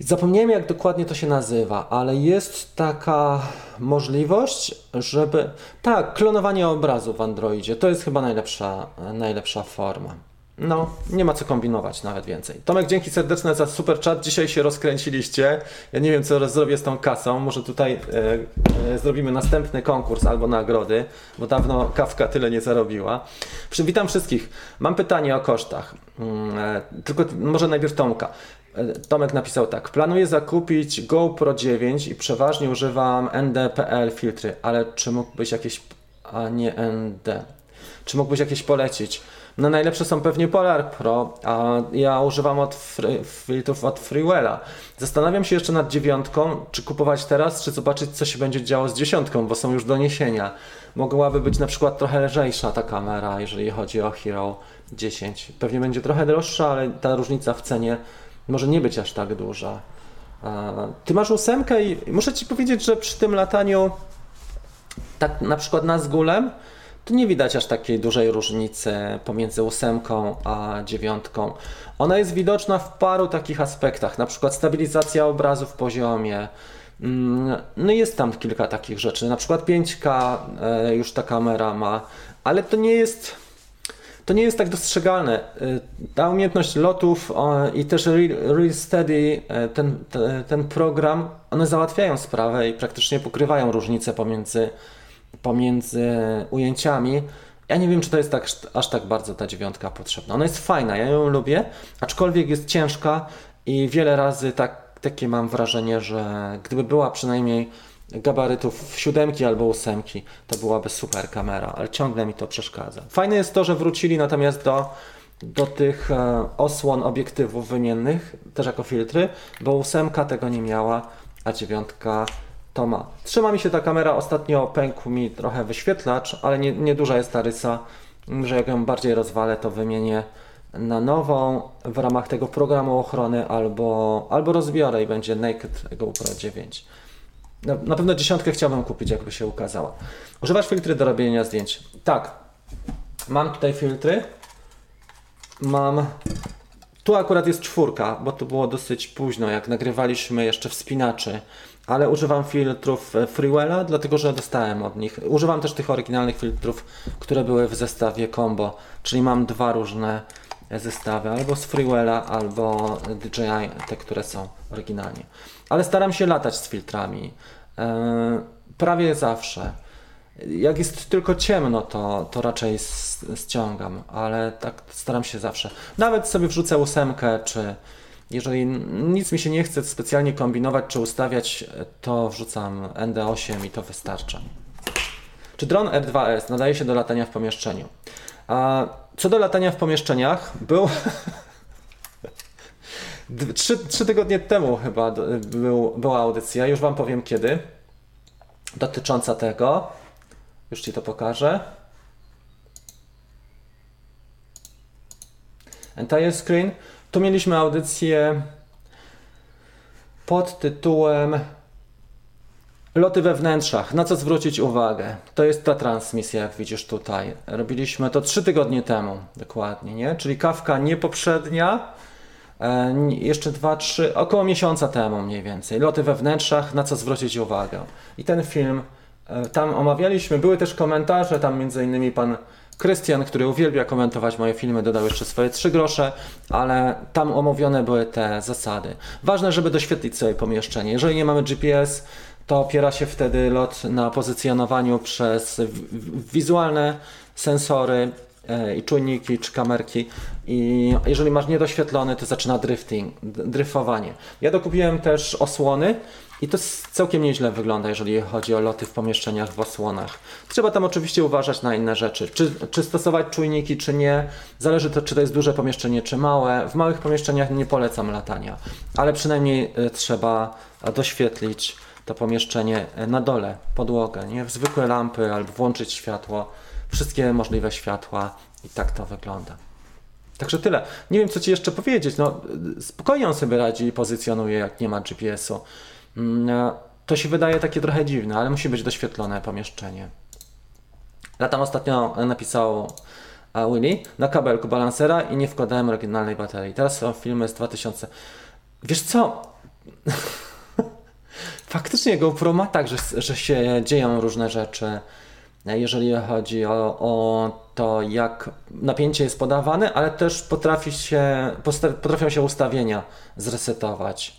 Zapomniałem, jak dokładnie to się nazywa, ale jest taka możliwość, żeby. Tak, klonowanie obrazu w Androidzie to jest chyba najlepsza, najlepsza forma. No, nie ma co kombinować nawet więcej. Tomek, dzięki serdeczne za super chat. Dzisiaj się rozkręciliście. Ja nie wiem, co zrobię z tą kasą. Może tutaj e, e, zrobimy następny konkurs albo nagrody, bo dawno kawka tyle nie zarobiła. Witam wszystkich. Mam pytanie o kosztach. Mm, e, tylko może najpierw Tomka. Tomek napisał tak. Planuję zakupić GoPro 9 i przeważnie używam NDPL filtry, ale czy mógłbyś jakieś. A nie ND. Czy mógłbyś jakieś polecić? No najlepsze są pewnie Polar Pro, a ja używam od free, filtrów od Freewella. Zastanawiam się jeszcze nad dziewiątką, czy kupować teraz, czy zobaczyć co się będzie działo z dziesiątką, bo są już doniesienia. Mogłaby być na przykład trochę lżejsza ta kamera, jeżeli chodzi o Hero 10. Pewnie będzie trochę droższa, ale ta różnica w cenie może nie być aż tak duża. Ty masz ósemkę i muszę Ci powiedzieć, że przy tym lataniu tak na przykład na Zgulem, to nie widać aż takiej dużej różnicy pomiędzy ósemką a dziewiątką. Ona jest widoczna w paru takich aspektach, na przykład stabilizacja obrazu w poziomie. Mm, No jest tam kilka takich rzeczy. Na przykład 5K e, już ta kamera ma, ale to nie jest to nie jest tak dostrzegalne. Y, Ta umiejętność lotów i też Real, Steady, e, ten, te- ten program, one załatwiają sprawę i praktycznie pokrywają różnice pomiędzy, pomiędzy ujęciami. Ja nie wiem, czy to jest tak, aż tak bardzo ta dziewiątka potrzebna. Ona jest fajna, ja ją lubię, aczkolwiek jest ciężka i wiele razy tak, takie mam wrażenie, że gdyby była przynajmniej gabarytów siódemki albo ósemki, to byłaby super kamera, ale ciągle mi to przeszkadza. Fajne jest to, że wrócili natomiast do, do tych e, osłon obiektywów wymiennych, też jako filtry, bo ósemka tego nie miała, a dziewiątka to ma. Trzyma mi się ta kamera, ostatnio pękł mi trochę wyświetlacz, ale nie, nieduża jest ta rysa, że jak ją bardziej rozwalę, to wymienię na nową w ramach tego programu ochrony albo, albo rozbiorę i będzie Naked GoPro 9. Na, na pewno dziesiątkę chciałbym kupić, jakby się ukazała. Używasz filtry do robienia zdjęć? Tak. Mam tutaj filtry. Mam. Tu akurat jest czwórka, bo to było dosyć późno, jak nagrywaliśmy jeszcze wspinaczy. Ale używam filtrów e, Freewella, dlatego że dostałem od nich. Używam też tych oryginalnych filtrów, które były w zestawie combo, czyli mam dwa różne zestawy, albo z Freewella, albo DJI, te, które są oryginalnie. Ale staram się latać z filtrami. E, prawie zawsze. Jak jest tylko ciemno, to, to raczej ściągam, ale tak staram się zawsze. Nawet sobie wrzucę ósemkę, czy jeżeli nic mi się nie chce specjalnie kombinować czy ustawiać, to wrzucam ND8 i to wystarcza. Czy dron R2S nadaje się do latania w pomieszczeniu? A co do latania w pomieszczeniach, był. trzy, trzy tygodnie temu chyba był, była audycja, już Wam powiem kiedy, dotycząca tego. Już Ci to pokażę. Entire screen. Tu mieliśmy audycję pod tytułem Loty we wnętrzach. Na co zwrócić uwagę? To jest ta transmisja, jak widzisz tutaj. Robiliśmy to trzy tygodnie temu, dokładnie, nie? Czyli kawka nie poprzednia, jeszcze dwa, trzy, około miesiąca temu mniej więcej. Loty we wnętrzach, na co zwrócić uwagę. I ten film e, tam omawialiśmy, były też komentarze, tam między innymi pan Krystian, który uwielbia komentować moje filmy, dodał jeszcze swoje trzy grosze, ale tam omówione były te zasady. Ważne, żeby doświetlić sobie pomieszczenie. Jeżeli nie mamy GPS, to opiera się wtedy lot na pozycjonowaniu przez wizualne sensory e, i czujniki czy kamerki i jeżeli masz niedoświetlony, to zaczyna drifting, dryfowanie. Ja dokupiłem też osłony i to całkiem nieźle wygląda, jeżeli chodzi o loty w pomieszczeniach w osłonach. Trzeba tam oczywiście uważać na inne rzeczy. Czy, czy stosować czujniki, czy nie. Zależy to, czy to jest duże pomieszczenie, czy małe. W małych pomieszczeniach nie polecam latania, ale przynajmniej e, trzeba doświetlić to pomieszczenie e, na dole, podłogę, nie? Zwykłe lampy albo włączyć światło, wszystkie możliwe światła i tak to wygląda. Także tyle. Nie wiem, co Ci jeszcze powiedzieć. No, spokojnie on sobie radzi i pozycjonuje, jak nie ma GPS-u. Mm, e, to się wydaje takie trochę dziwne, ale musi być doświetlone pomieszczenie. Latam ostatnio napisał e, Willy na kabelku balansera i nie wkładałem oryginalnej baterii. Teraz są filmy z 2000. Wiesz co? Faktycznie GoPro ma tak, że, że się dzieją różne rzeczy, jeżeli chodzi o, o to, jak napięcie jest podawane, ale też potrafi się, potrafią się ustawienia zresetować.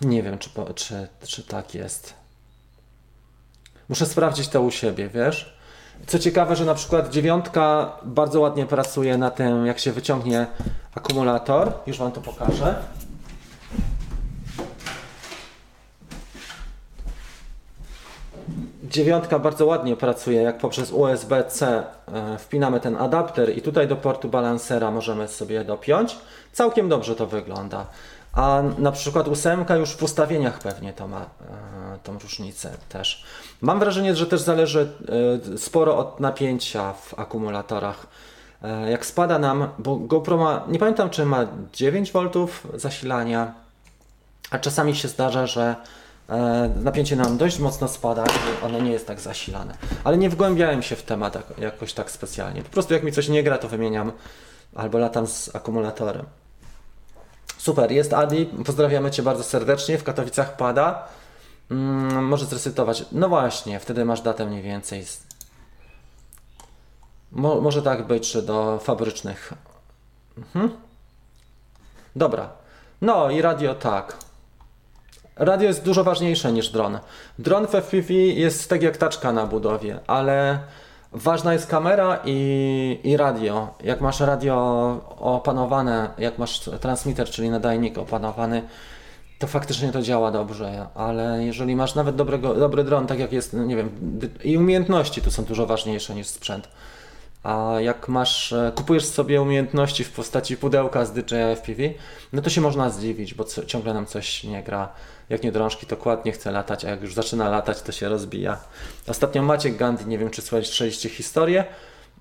Nie wiem, czy, czy, czy tak jest. Muszę sprawdzić to u siebie, wiesz? Co ciekawe, że na przykład dziewiątka bardzo ładnie pracuje na tym, jak się wyciągnie akumulator. Już Wam to pokażę. Dziewiątka bardzo ładnie pracuje, jak poprzez USB-C e, wpinamy ten adapter i tutaj do portu balansera możemy sobie dopiąć. Całkiem dobrze to wygląda. A na przykład ósemka już w ustawieniach pewnie to ma e, tą różnicę też. Mam wrażenie, że też zależy e, sporo od napięcia w akumulatorach. Jak spada nam, bo GoPro ma, nie pamiętam czy ma 9 V zasilania, a czasami się zdarza, że napięcie nam dość mocno spada i ono nie jest tak zasilane. Ale nie wgłębiałem się w temat jakoś tak specjalnie. Po prostu jak mi coś nie gra, to wymieniam albo latam z akumulatorem. Super, jest Adi, pozdrawiamy Cię bardzo serdecznie, w Katowicach pada. Mm, może zresetować. No właśnie, wtedy masz datę mniej więcej. Mo może tak być, że do fabrycznych. Mhm. Dobra. No i radio tak. Radio jest dużo ważniejsze niż dron. Dron w FPV jest tak jak taczka na budowie, ale ważna jest kamera i, i radio. Jak masz radio opanowane, jak masz transmitter, czyli nadajnik opanowany, to faktycznie to działa dobrze, ale jeżeli masz nawet dobrego, dobry dron, tak jak jest, nie wiem, i umiejętności tu są dużo ważniejsze niż sprzęt. A jak masz, e, kupujesz sobie umiejętności w postaci pudełka z DJI FPV, no to się można zdziwić, bo co, ciągle nam coś nie gra. Jak nie drążki, to kład nie chce latać, a jak już zaczyna latać, to się rozbija. Ostatnio Maciek Gandhi, nie wiem czy słyszeliście historię,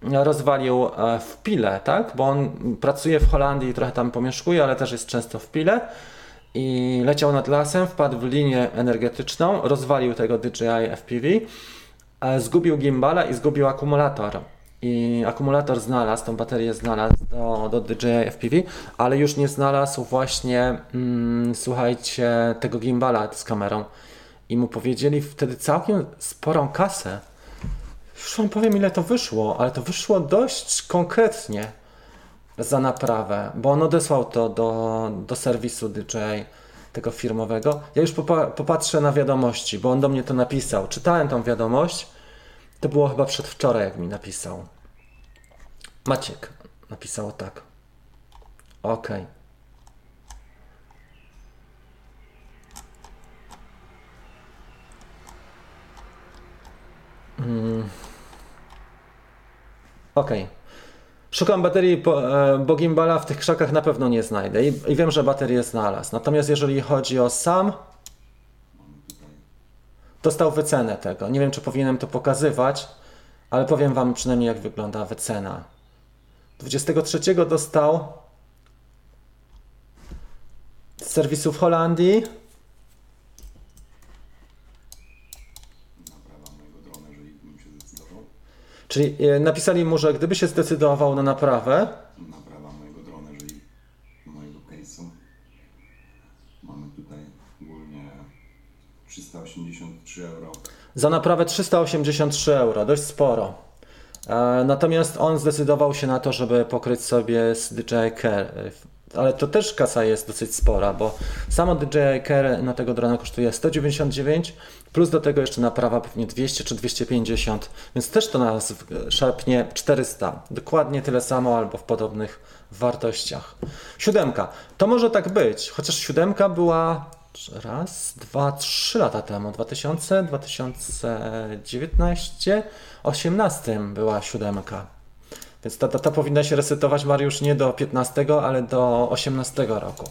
rozwalił e, w Pile, tak? Bo on pracuje w Holandii trochę tam pomieszkuje, ale też jest często w Pile. I leciał nad lasem, wpadł w linię energetyczną, rozwalił tego DJI FPV, e, zgubił gimbala i zgubił akumulator. I akumulator znalazł, tą baterię znalazł do, do DJI FPV, ale już nie znalazł właśnie, mm, słuchajcie, tego gimbala z kamerą. I mu powiedzieli wtedy całkiem sporą kasę. Już wam powiem ile to wyszło, ale to wyszło dość konkretnie za naprawę, bo on odesłał to do, do serwisu DJI tego firmowego. Ja już popa- popatrzę na wiadomości, bo on do mnie to napisał. Czytałem tą wiadomość. To było chyba przedwczoraj, jak mi napisał. Maciek napisało tak. Okej. Mm. Okej. Szukam baterii, po- e, bo gimbala w tych krzakach na pewno nie znajdę i, i wiem, że baterię znalazł. Natomiast jeżeli chodzi o sam, dostał wycenę tego. Nie wiem, czy powinienem to pokazywać, ale powiem Wam przynajmniej, jak wygląda wycena. 23 dostał z serwisu w Holandii. Czyli e, napisali mu, że gdyby się zdecydował na naprawę, mojego drona, jeżeli mojego case'u. Mamy tutaj ogólnie 383 euro. Za naprawę 383 euro, dość sporo. E, Natomiast on zdecydował się na to, żeby pokryć sobie z DJI Care. Ale to też kasa jest dosyć spora, bo samo DJI Care na tego drona kosztuje 199, plus do tego jeszcze naprawa pewnie 200 czy 250, więc też to nas szarpnie 400. Dokładnie tyle samo albo w podobnych wartościach. Siódemka. To może tak być, chociaż siódemka była raz, dwa, trzy lata temu, 2000, 2019, 18 była siódemka. Więc ta data powinna się resetować, Mariusz, nie do 15, ale do 18 roku.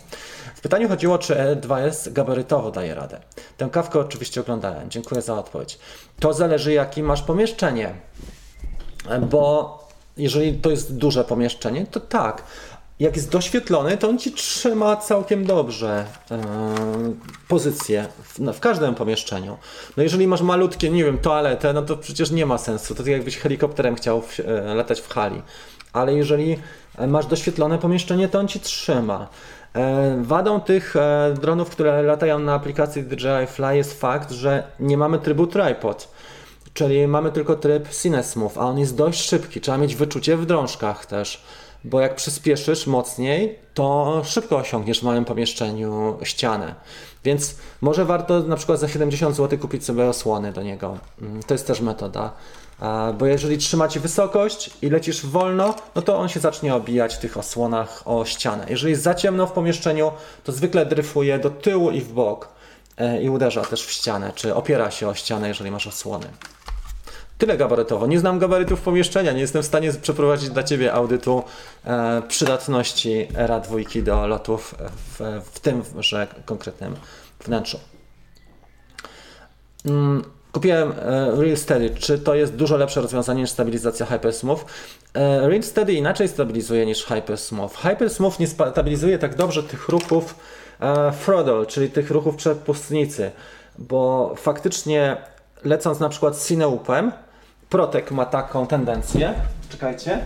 W pytaniu chodziło, czy E2S gabarytowo daje radę. Tę kawkę oczywiście oglądałem. Dziękuję za odpowiedź. To zależy, jakie masz pomieszczenie. Bo jeżeli to jest duże pomieszczenie, to tak. Jak jest doświetlony, to on ci trzyma całkiem dobrze e, pozycję w, no, w każdym pomieszczeniu. No jeżeli masz malutkie, nie wiem, toaletę, no to przecież nie ma sensu. To tak jakbyś helikopterem chciał w, e, latać w hali. Ale jeżeli e, masz doświetlone pomieszczenie, to on ci trzyma. Wadą tych dronów, które latają na aplikacji DJI Fly jest fakt, że nie mamy trybu tripod. Czyli mamy tylko tryb Cinesmove, a on jest dość szybki. Trzeba mieć wyczucie w drążkach też, bo jak przyspieszysz mocniej, to szybko osiągniesz w małym pomieszczeniu ścianę. Więc może warto na przykład za 70 zł kupić sobie osłony do niego. Mm, To jest też metoda. Bo jeżeli trzyma ci wysokość i lecisz wolno, no to on się zacznie obijać w tych osłonach o ścianę. Jeżeli jest za ciemno w pomieszczeniu, to zwykle dryfuje do tyłu i w bok e, i uderza też w ścianę, czy opiera się o ścianę, jeżeli masz osłony. Tyle gabarytowo. Nie znam gabarytów pomieszczenia. Nie jestem w stanie przeprowadzić dla Ciebie audytu e, przydatności ERA dwójki do lotów w, w tym że konkretnym wnętrzu. Mm, Kupiłem e, Real Steady. Czy to jest dużo lepsze rozwiązanie niż stabilizacja Hypersmooth? E, Real Steady inaczej stabilizuje niż Hypersmooth. Hypersmooth nie stabilizuje tak dobrze tych ruchów e, throttle, czyli tych ruchów przepustnicy, bo faktycznie lecąc na przykład Cineupem, Protek ma taką tendencję. Czekajcie.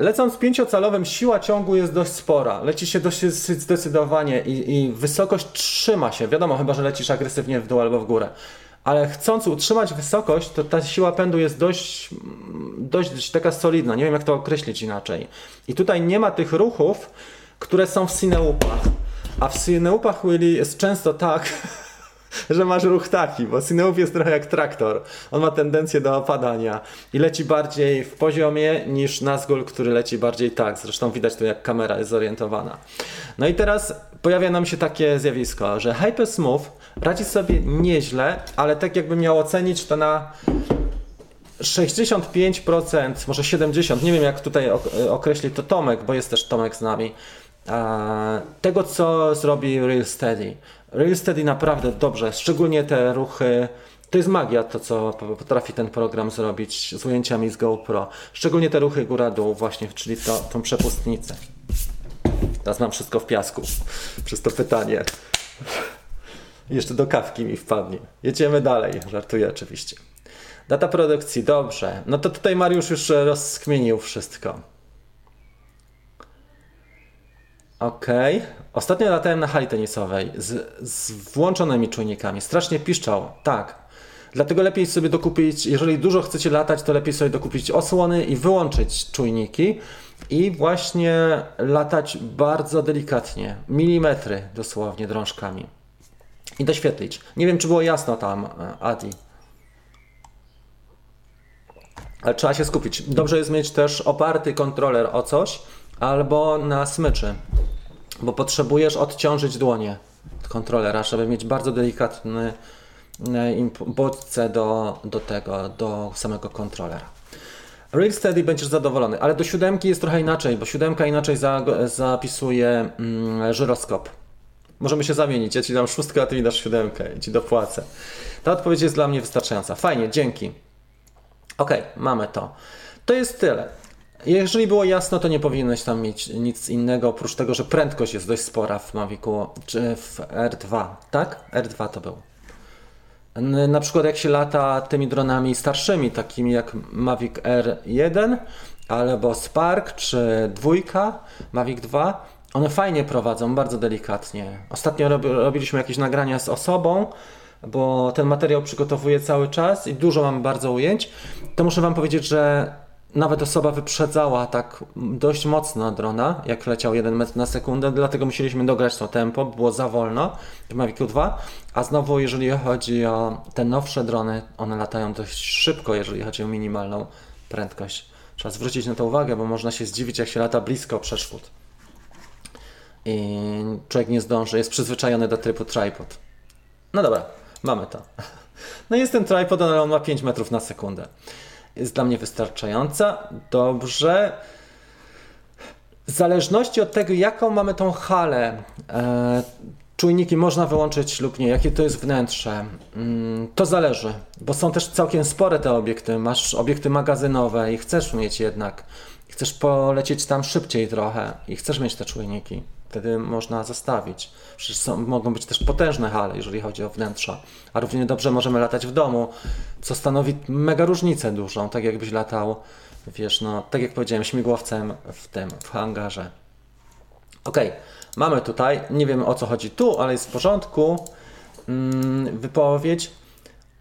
Lecąc pięciocalowym, siła ciągu jest dość spora. Leci się dość zdecydowanie i, i wysokość trzyma się. Wiadomo, chyba że lecisz agresywnie w dół albo w górę. ale chcąc utrzymać wysokość, to ta siła pędu jest dość, dość taka solidna. Nie wiem, jak to określić inaczej. I tutaj nie ma tych ruchów, które są w Cineupach. A w Cineupach, Willy, jest często tak, że masz ruch taki, bo Cineup jest trochę jak traktor. On ma tendencję do opadania i leci bardziej w poziomie niż Nazgul, który leci bardziej tak. Zresztą widać tu, jak kamera jest zorientowana. No i teraz pojawia nam się takie zjawisko, że Hypersmooth radzi sobie nieźle, ale tak jakby miał ocenić to na 65%, może 70%, nie wiem jak tutaj ok- określić to Tomek, bo jest też Tomek z nami, tego co zrobi Real Steady. Real Steady naprawdę dobrze, szczególnie te ruchy, to jest magia to co po- potrafi ten program zrobić z ujęciami z GoPro, szczególnie te ruchy góra-dół właśnie, czyli to, tą przepustnicę. Teraz mam wszystko w piasku przez to pytanie. Jeszcze do kawki mi wpadnie. Jedziemy dalej, żartuję oczywiście. Data produkcji, dobrze. No to tutaj Mariusz już e, rozkminił wszystko. Okej. Ostatnio latałem na hali tenisowej z, z włączonymi czujnikami. Strasznie piszczał, tak. Dlatego lepiej sobie dokupić, jeżeli dużo chcecie latać, to lepiej sobie dokupić osłony i wyłączyć czujniki i właśnie latać bardzo delikatnie, milimetry dosłownie drążkami i doświetlić. Nie wiem, czy było jasno tam, e, Adi. Ale trzeba się skupić. Dobrze jest mieć też oparty kontroler o coś albo na smyczy, bo potrzebujesz odciążyć dłonie od kontrolera, żeby mieć bardzo delikatny e, bodźce do, do tego, do samego kontrolera. Real Steady będziesz zadowolony, ale do siódemki jest trochę inaczej, bo siódemka inaczej za, zapisuje mm, żyroskop. Możemy się zamienić. Ja ci dam szóstkę, a ty mi dasz siódemkę i ci dopłacę. Ta odpowiedź jest dla mnie wystarczająca. Fajnie, dzięki. Ok, mamy to. To jest tyle. Jeżeli było jasno, to nie powinieneś tam mieć nic innego, oprócz tego, że prędkość jest dość spora w Mavicu, czy w R2, tak? R2 to był. Na przykład jak się lata tymi dronami starszymi, takimi jak Mavic R1 albo Spark czy dwójka, Mavic 2, one fajnie prowadzą, bardzo delikatnie. Ostatnio robi, robiliśmy jakieś nagrania z osobą, bo ten materiał przygotowuję cały czas i dużo mam bardzo ujęć, to muszę Wam powiedzieć, że nawet osoba wyprzedzała tak dość mocno drona, jak leciał 1 metr na sekundę, dlatego musieliśmy dograć to tempo, było za wolno w Mavicu 2, a znowu jeżeli chodzi o te nowsze drony, one latają dość szybko, jeżeli chodzi o minimalną prędkość. Trzeba zwrócić na to uwagę, bo można się zdziwić, jak się lata blisko przeszkód. I człowiek nie zdąży, jest przyzwyczajony do trybu tripod. No dobra, mamy to. No jest ten tripod, ale on ma 5 metrów na sekundę. Jest dla mnie wystarczająca. Dobrze. W zależności od tego, jaką mamy tą halę, e, czujniki można wyłączyć lub nie, jakie to jest wnętrze, mm, to zależy, bo są też całkiem spore te obiekty. Masz obiekty magazynowe i chcesz mieć jednak, chcesz polecieć tam szybciej trochę i chcesz mieć te czujniki. Wtedy można zostawić. Przecież są, mogą być też potężne hale, jeżeli chodzi o wnętrza. A równie dobrze możemy latać w domu, co stanowi mega różnicę dużą, tak jakbyś latał, wiesz, no, tak jak powiedziałem, śmigłowcem w tym, w hangarze. Ok, mamy tutaj, nie wiem o co chodzi tu, ale jest w porządku. Mm,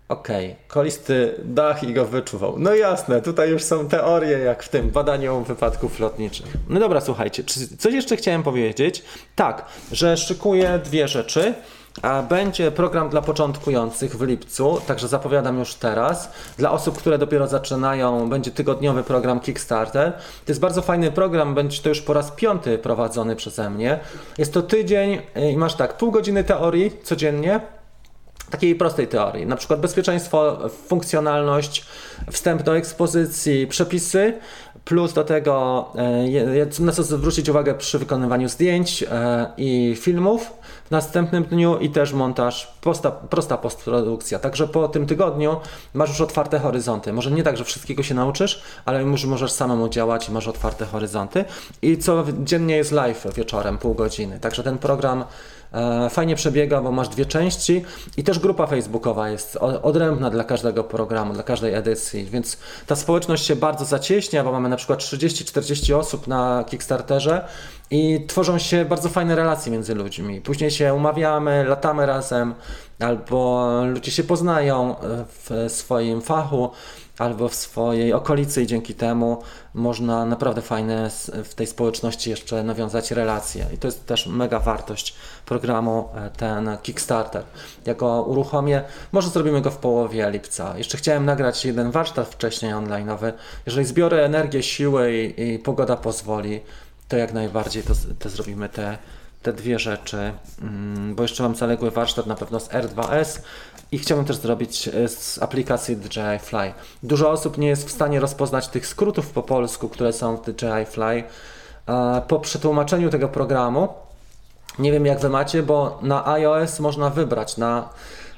wypowiedź. Ok, kolisty dach i go wyczuwał. No jasne, tutaj już są teorie, jak w tym badaniu wypadków lotniczych. No dobra, słuchajcie, czy coś jeszcze chciałem powiedzieć? Tak, że szykuję dwie rzeczy. A będzie program dla początkujących w lipcu, także zapowiadam już teraz. Dla osób, które dopiero zaczynają, będzie tygodniowy program Kickstarter. To jest bardzo fajny program, będzie to już po raz piąty prowadzony przeze mnie. Jest to tydzień y, i masz tak, pół godziny teorii codziennie, takiej prostej teorii, na przykład bezpieczeństwo, funkcjonalność, wstęp do ekspozycji, przepisy, plus do tego e, na co zwrócić uwagę przy wykonywaniu zdjęć e, i filmów w następnym dniu i też montaż, prosta, prosta postprodukcja. Także po tym tygodniu masz już otwarte horyzonty. Może nie tak, że wszystkiego się nauczysz, ale już możesz samemu działać i masz otwarte horyzonty. I codziennie jest live wieczorem, pół godziny. Także ten program Fajnie przebiega, bo masz dwie części i też grupa facebookowa jest odrębna dla każdego programu, dla każdej edycji, więc ta społeczność się bardzo zacieśnia, bo mamy na przykład 30-40 osób na Kickstarterze i tworzą się bardzo fajne relacje między ludźmi. Później się umawiamy, latamy razem, albo ludzie się poznają e, w swoim fachu, albo w swojej okolicy i dzięki temu można naprawdę fajne w tej społeczności jeszcze nawiązać relacje. I to jest też mega wartość programu e, ten Kickstarter. Jak go uruchomię, może zrobimy go w połowie lipca. Jeszcze chciałem nagrać jeden warsztat wcześniej online'owy. Jeżeli zbiorę energię, siłę i, i pogoda pozwoli, to jak najbardziej to, to zrobimy te, te dwie rzeczy, mm, bo jeszcze mam zaległy warsztat na pewno z R2S i chciałbym też zrobić e, z aplikacji DJI Fly. Dużo osób nie jest w stanie rozpoznać tych skrótów po polsku, które są w DJI Fly. Po przetłumaczeniu tego programu, nie wiem jak wy macie, bo na iOS można wybrać, na,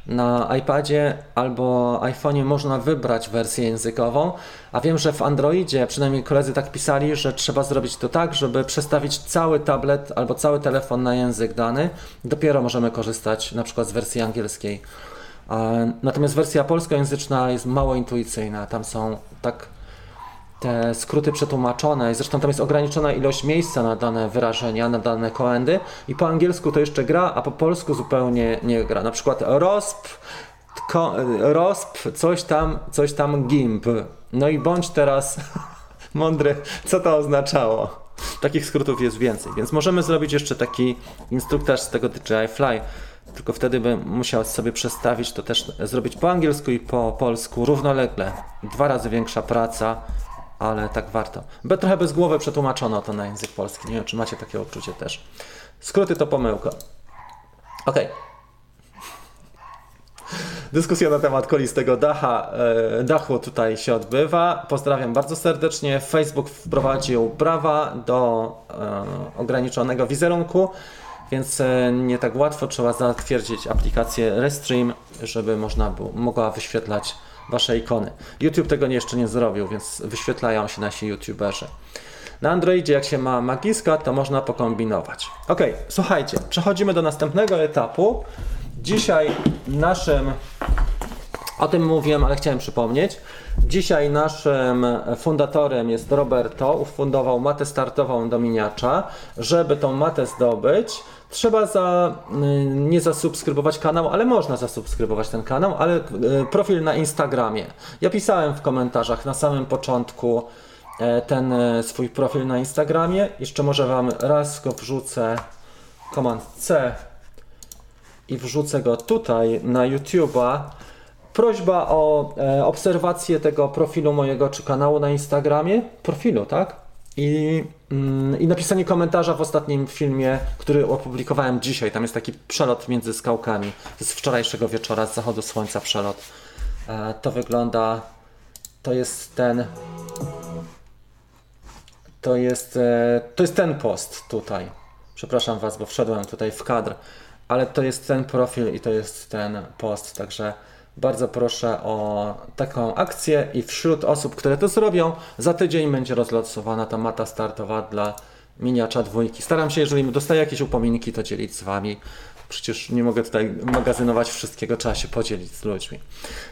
na iPadzie albo iPhone'ie można wybrać wersję językową, a wiem, że w Androidzie, przynajmniej koledzy tak pisali, że trzeba zrobić to tak, żeby przestawić cały tablet albo cały telefon na język dany. Dopiero możemy korzystać na przykład z wersji angielskiej. Natomiast wersja polskojęzyczna jest mało intuicyjna. Tam są tak te skróty przetłumaczone, zresztą tam jest ograniczona ilość miejsca na dane wyrażenia, na dane koendy i po angielsku to jeszcze gra, a po polsku zupełnie nie gra. Na przykład ROSP, ko, ROSP, coś tam, coś tam GIMP. No i bądź teraz mądry, co to oznaczało. Takich skrótów jest więcej, więc możemy zrobić jeszcze taki instruktaż z tego DJI Fly. Tylko wtedy bym musiał sobie przestawić to też zrobić po angielsku i po polsku równolegle. Dwa razy większa praca, ale tak warto. Be, trochę bez głowy przetłumaczono to na język polski. Nie wiem, czy macie takie odczucie też. Skróty to pomyłka. Okej. Dyskusja na temat kolistego dacha, e, dachu tutaj się odbywa. Pozdrawiam bardzo serdecznie. Facebook wprowadził prawa do e, ograniczonego wizerunku, więc e, nie tak łatwo trzeba zatwierdzić aplikację Restream, żeby można było, mogła wyświetlać Wasze ikony. YouTube tego jeszcze nie zrobił, więc wyświetlają się nasi YouTuberzy. Na Androidzie, jak się ma Magiska, to można pokombinować. Ok, słuchajcie, przechodzimy do następnego etapu. Dzisiaj naszym o tym mówiłem, ale chciałem przypomnieć. Dzisiaj naszym fundatorem jest Roberto. Ufundował matę startową do miniacza. Żeby tą matę zdobyć, trzeba za, y, nie zasubskrybować kanał, ale można zasubskrybować ten kanał, ale y, profil na Instagramie. Ja pisałem w komentarzach na samym początku e, ten e, swój profil na Instagramie. Jeszcze może Wam raz go wrzucę. Command C i wrzucę go tutaj na YouTube'a. Prośba o e, obserwację tego profilu mojego czy kanału na Instagramie. Profilu, tak? I, I napisanie komentarza w ostatnim filmie, który opublikowałem dzisiaj. Tam jest taki przelot między skałkami. To jest wczorajszego wieczora z zachodu słońca przelot. E, to wygląda. To jest ten. To jest, e, to jest ten post tutaj. Przepraszam Was, bo wszedłem tutaj w kadr, ale to jest ten profil i to jest ten post, także bardzo proszę o taką akcję i wśród osób, które to zrobią, za tydzień będzie rozlosowana ta mata startowa dla miniacza dwójki. Staram się, jeżeli dostaję jakieś upominki, to dzielić z Wami. Przecież nie mogę tutaj magazynować wszystkiego, trzeba się podzielić z ludźmi.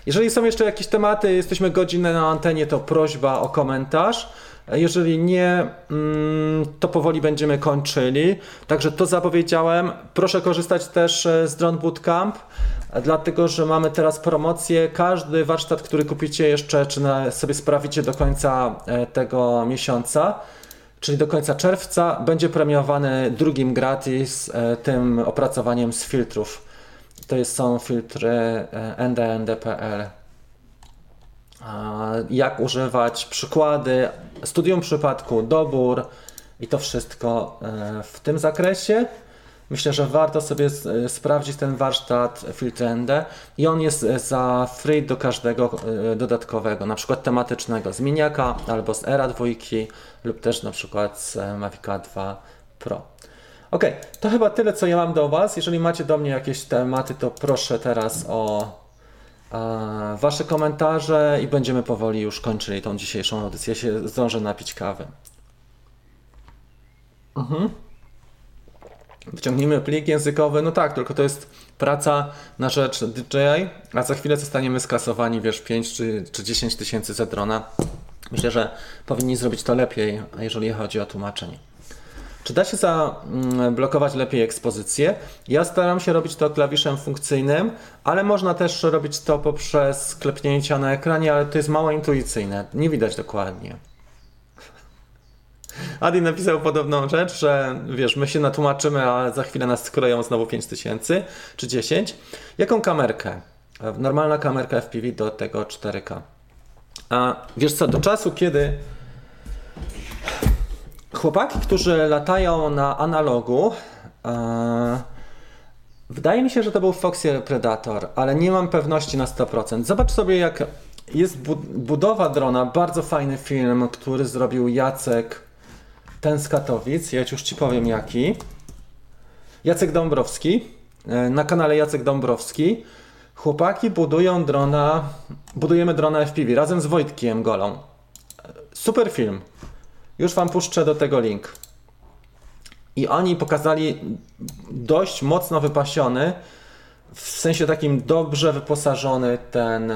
Jeżeli są jeszcze jakieś tematy, jesteśmy godzinę na antenie, to prośba o komentarz. Jeżeli nie, mm, to powoli będziemy kończyli. Także to zapowiedziałem. Proszę korzystać też e, z Drone Bootcamp, dlatego że mamy teraz promocję. Każdy warsztat, który kupicie jeszcze, czy sobie sprawicie do końca e, tego miesiąca, czyli do końca czerwca, będzie premiowany drugim gratis e, tym opracowaniem z filtrów. To są filtry ndnd.pl. Jak używać, przykłady, studium przypadku, dobór i to wszystko e, w tym zakresie. Myślę, że warto sobie e, sprawdzić ten warsztat Filtry ND i on jest e, za free do każdego dodatkowego, na przykład tematycznego z Miniaka albo z Era 2 lub też na przykład z Mavica 2 Pro. Ok, to chyba tyle, co ja mam do Was. Jeżeli macie do mnie jakieś tematy, to proszę teraz o Wasze komentarze i będziemy powoli już kończyli tą dzisiejszą audycję. Ja się zdążę napić kawy. Mhm. wyciągnijmy plik językowy, no tak, tylko to jest praca na rzecz DJI, a za chwilę zostaniemy skasowani, wiesz, 5 czy, czy 10 tysięcy za drona. Myślę, że powinni zrobić to lepiej, jeżeli chodzi o tłumaczenie. Czy da się zablokować lepiej ekspozycję? Ja staram się robić to klawiszem funkcyjnym, ale można też robić to poprzez klepnięcia na ekranie, ale to jest mało intuicyjne. Nie widać dokładnie. Adi napisał podobną rzecz, że wiesz, my się natłumaczymy, a za chwilę nas skroją znowu 5000 czy 10. Jaką kamerkę? Normalna kamerka FPV do tego 4K. A wiesz co, do czasu, kiedy chłopaki, którzy latają na analogu, e, wydaje mi się, że to był Foxy Predator, ale nie mam pewności na 100%. Zobacz sobie, jak jest bu- budowa drona, bardzo fajny film, który zrobił Jacek ten z Katowic, ja już ci powiem jaki. Jacek Dąbrowski, e, na kanale Jacek Dąbrowski. Chłopaki budują drona, budujemy drona FPV razem z Wojtkiem Golą. E, Super film. Już wam puszczę do tego link. I oni pokazali dość mocno wypasiony, w sensie takim dobrze wyposażony ten.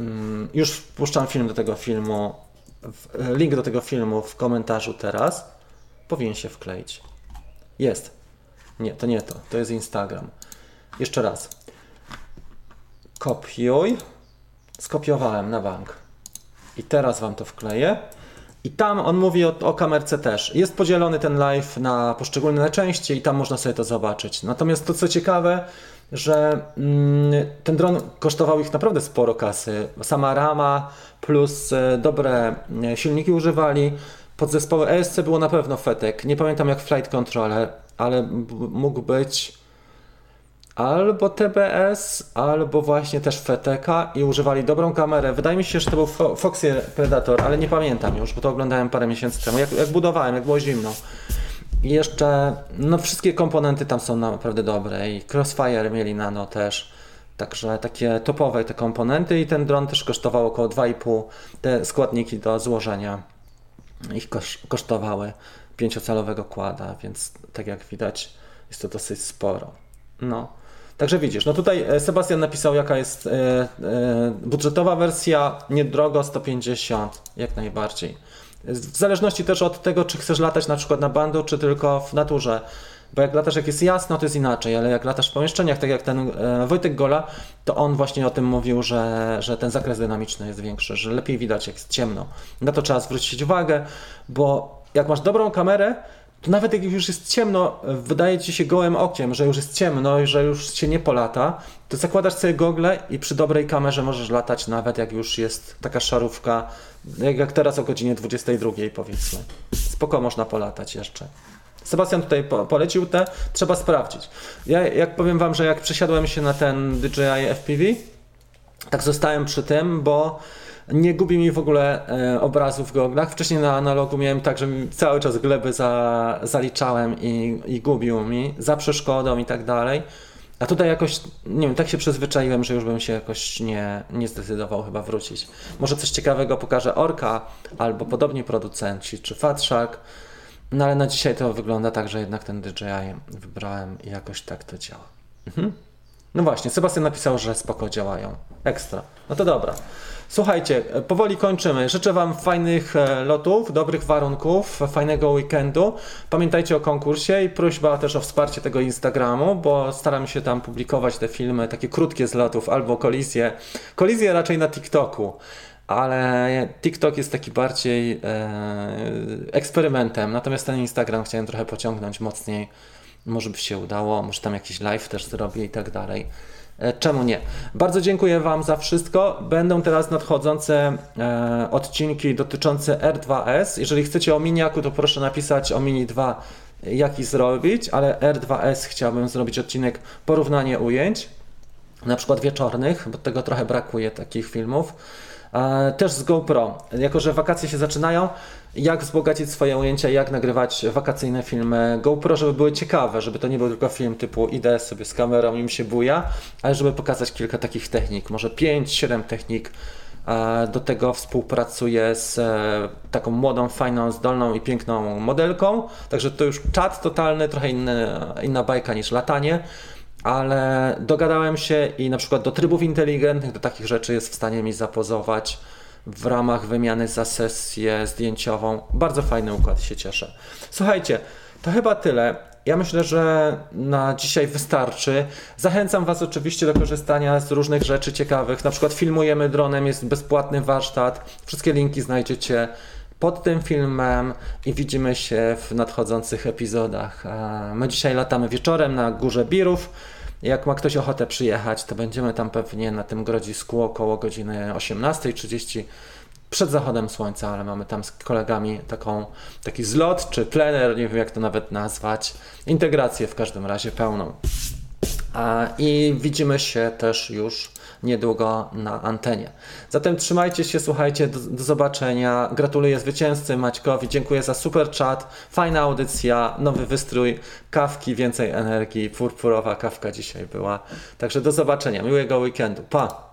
mm, Już puszczam film do tego filmu. Link do tego filmu w komentarzu teraz. Powinien się wkleić. Jest. Nie, to nie to. To jest Instagram. Jeszcze raz. Kopiuj. Skopiowałem na bank. I teraz wam to wkleję. I tam on mówi o, o kamerce też. Jest podzielony ten live na poszczególne części i tam można sobie to zobaczyć. Natomiast to co ciekawe, że mm, ten dron kosztował ich naprawdę sporo kasy. Sama rama plus e, dobre e, silniki używali. Podzespoły ESC było na pewno fetek. Nie pamiętam jak flight controller, ale mógł być albo TBS, albo właśnie też FTK i używali dobrą kamerę. Wydaje mi się, że to był Fo- Foxy Predator, ale nie pamiętam już, bo to oglądałem parę miesięcy temu, jak, jak budowałem, jak było zimno. I jeszcze, no wszystkie komponenty tam są naprawdę dobre i Crossfire mieli nano też. Także takie topowe te komponenty i ten dron też kosztował około 2,5 te składniki do złożenia ich kosz, kosztowały pięciocalowego kłada, więc tak jak widać jest to dosyć sporo. No. Także widzisz, no tutaj e, Sebastian napisał jaka jest e, e, budżetowa wersja, niedrogo 150, jak najbardziej. W zależności też od tego, czy chcesz latać na przykład na bandu, czy tylko w naturze. Bo jak latasz, jak jest jasno, to jest inaczej, ale jak latasz w pomieszczeniach, tak jak ten Wojtek Gola, to on właśnie o tym mówił, że, że ten zakres dynamiczny jest większy, że lepiej widać, jak jest ciemno. Na to trzeba zwrócić uwagę, bo jak masz dobrą kamerę, to nawet jak już jest ciemno, wydaje ci się gołym okiem, że już jest ciemno i że już się nie polata, to zakładasz sobie gogle i przy dobrej kamerze możesz latać nawet jak już jest taka szarówka, jak, teraz o godzinie 22 powiedzmy. Spoko można polatać jeszcze. Sebastian tutaj po, polecił te, trzeba sprawdzić. Ja jak powiem wam, że jak przesiadłem się na ten DJI FPV, tak zostałem przy tym, bo nie gubi mi w ogóle e, obrazu w goglach. Wcześniej na analogu miałem tak, że cały czas gleby za, zaliczałem i, i gubił mi za przeszkodą i tak dalej. A tutaj jakoś, nie wiem, tak się przyzwyczaiłem, że już bym się jakoś nie, nie zdecydował chyba wrócić. Może coś ciekawego pokaże Orka, albo podobni producenci, czy Fatshark. No ale na dzisiaj to wygląda tak, że jednak ten DJI wybrałem i jakoś tak to działa. Mhm. No właśnie, Sebastian napisał, że spoko działają. Ekstra. No to dobra. Słuchajcie, powoli kończymy. Życzę Wam fajnych e, lotów, dobrych warunków, fajnego weekendu. Pamiętajcie o konkursie i prośba też o wsparcie tego Instagramu, bo staram się tam publikować te filmy, takie krótkie z lotów albo kolizje. Kolizje raczej na TikToku. Ale TikTok jest taki bardziej e, eksperymentem, natomiast ten Instagram chciałem trochę pociągnąć mocniej. Może by się udało, może tam jakiś live też zrobię i tak dalej. E, Czemu nie? Bardzo dziękuję Wam za wszystko. Będą teraz nadchodzące e, odcinki dotyczące R2S. Jeżeli chcecie o miniaku, to proszę napisać o Mini 2, jaki zrobić, ale R2S chciałbym zrobić odcinek porównanie ujęć, na przykład wieczornych, bo tego trochę brakuje takich filmów. Też z GoPro, jako że wakacje się zaczynają, jak wzbogacić swoje ujęcia, jak nagrywać wakacyjne filmy GoPro, żeby były ciekawe, żeby to nie był tylko film typu idę sobie z kamerą i mi się buja, ale żeby pokazać kilka takich technik, może 5-7 technik Do tego współpracuję z e, taką młodą, fajną, zdolną i piękną modelką. Także to już czat totalny, trochę inny, inna bajka niż latanie. Ale dogadałem się i na przykład do trybów inteligentnych, do takich rzeczy jest w stanie mi zapozować w ramach wymiany za sesję zdjęciową. Bardzo fajny układ, się cieszę. Słuchajcie, to chyba tyle. Ja myślę, że na dzisiaj wystarczy. Zachęcam Was oczywiście do korzystania z różnych rzeczy ciekawych. Na przykład filmujemy dronem, jest bezpłatny warsztat. Wszystkie linki znajdziecie pod tym filmem i widzimy się w nadchodzących epizodach. My dzisiaj latamy wieczorem na Górze Birów. Jak ma ktoś ochotę przyjechać, to będziemy tam pewnie na tym grodzisku około godziny 18.30 przed zachodem słońca, ale mamy tam z kolegami taką, taki zlot czy plener, nie wiem jak to nawet nazwać, integrację w każdym razie pełną. I widzimy się też już niedługo na antenie. Zatem trzymajcie się, słuchajcie, do, do zobaczenia. Gratuluję zwycięzcy Maćkowi, dziękuję za super chat, fajna audycja, nowy wystrój, kawki, więcej energii, purpurowa kawka dzisiaj była. Także do zobaczenia, miłego weekendu, pa!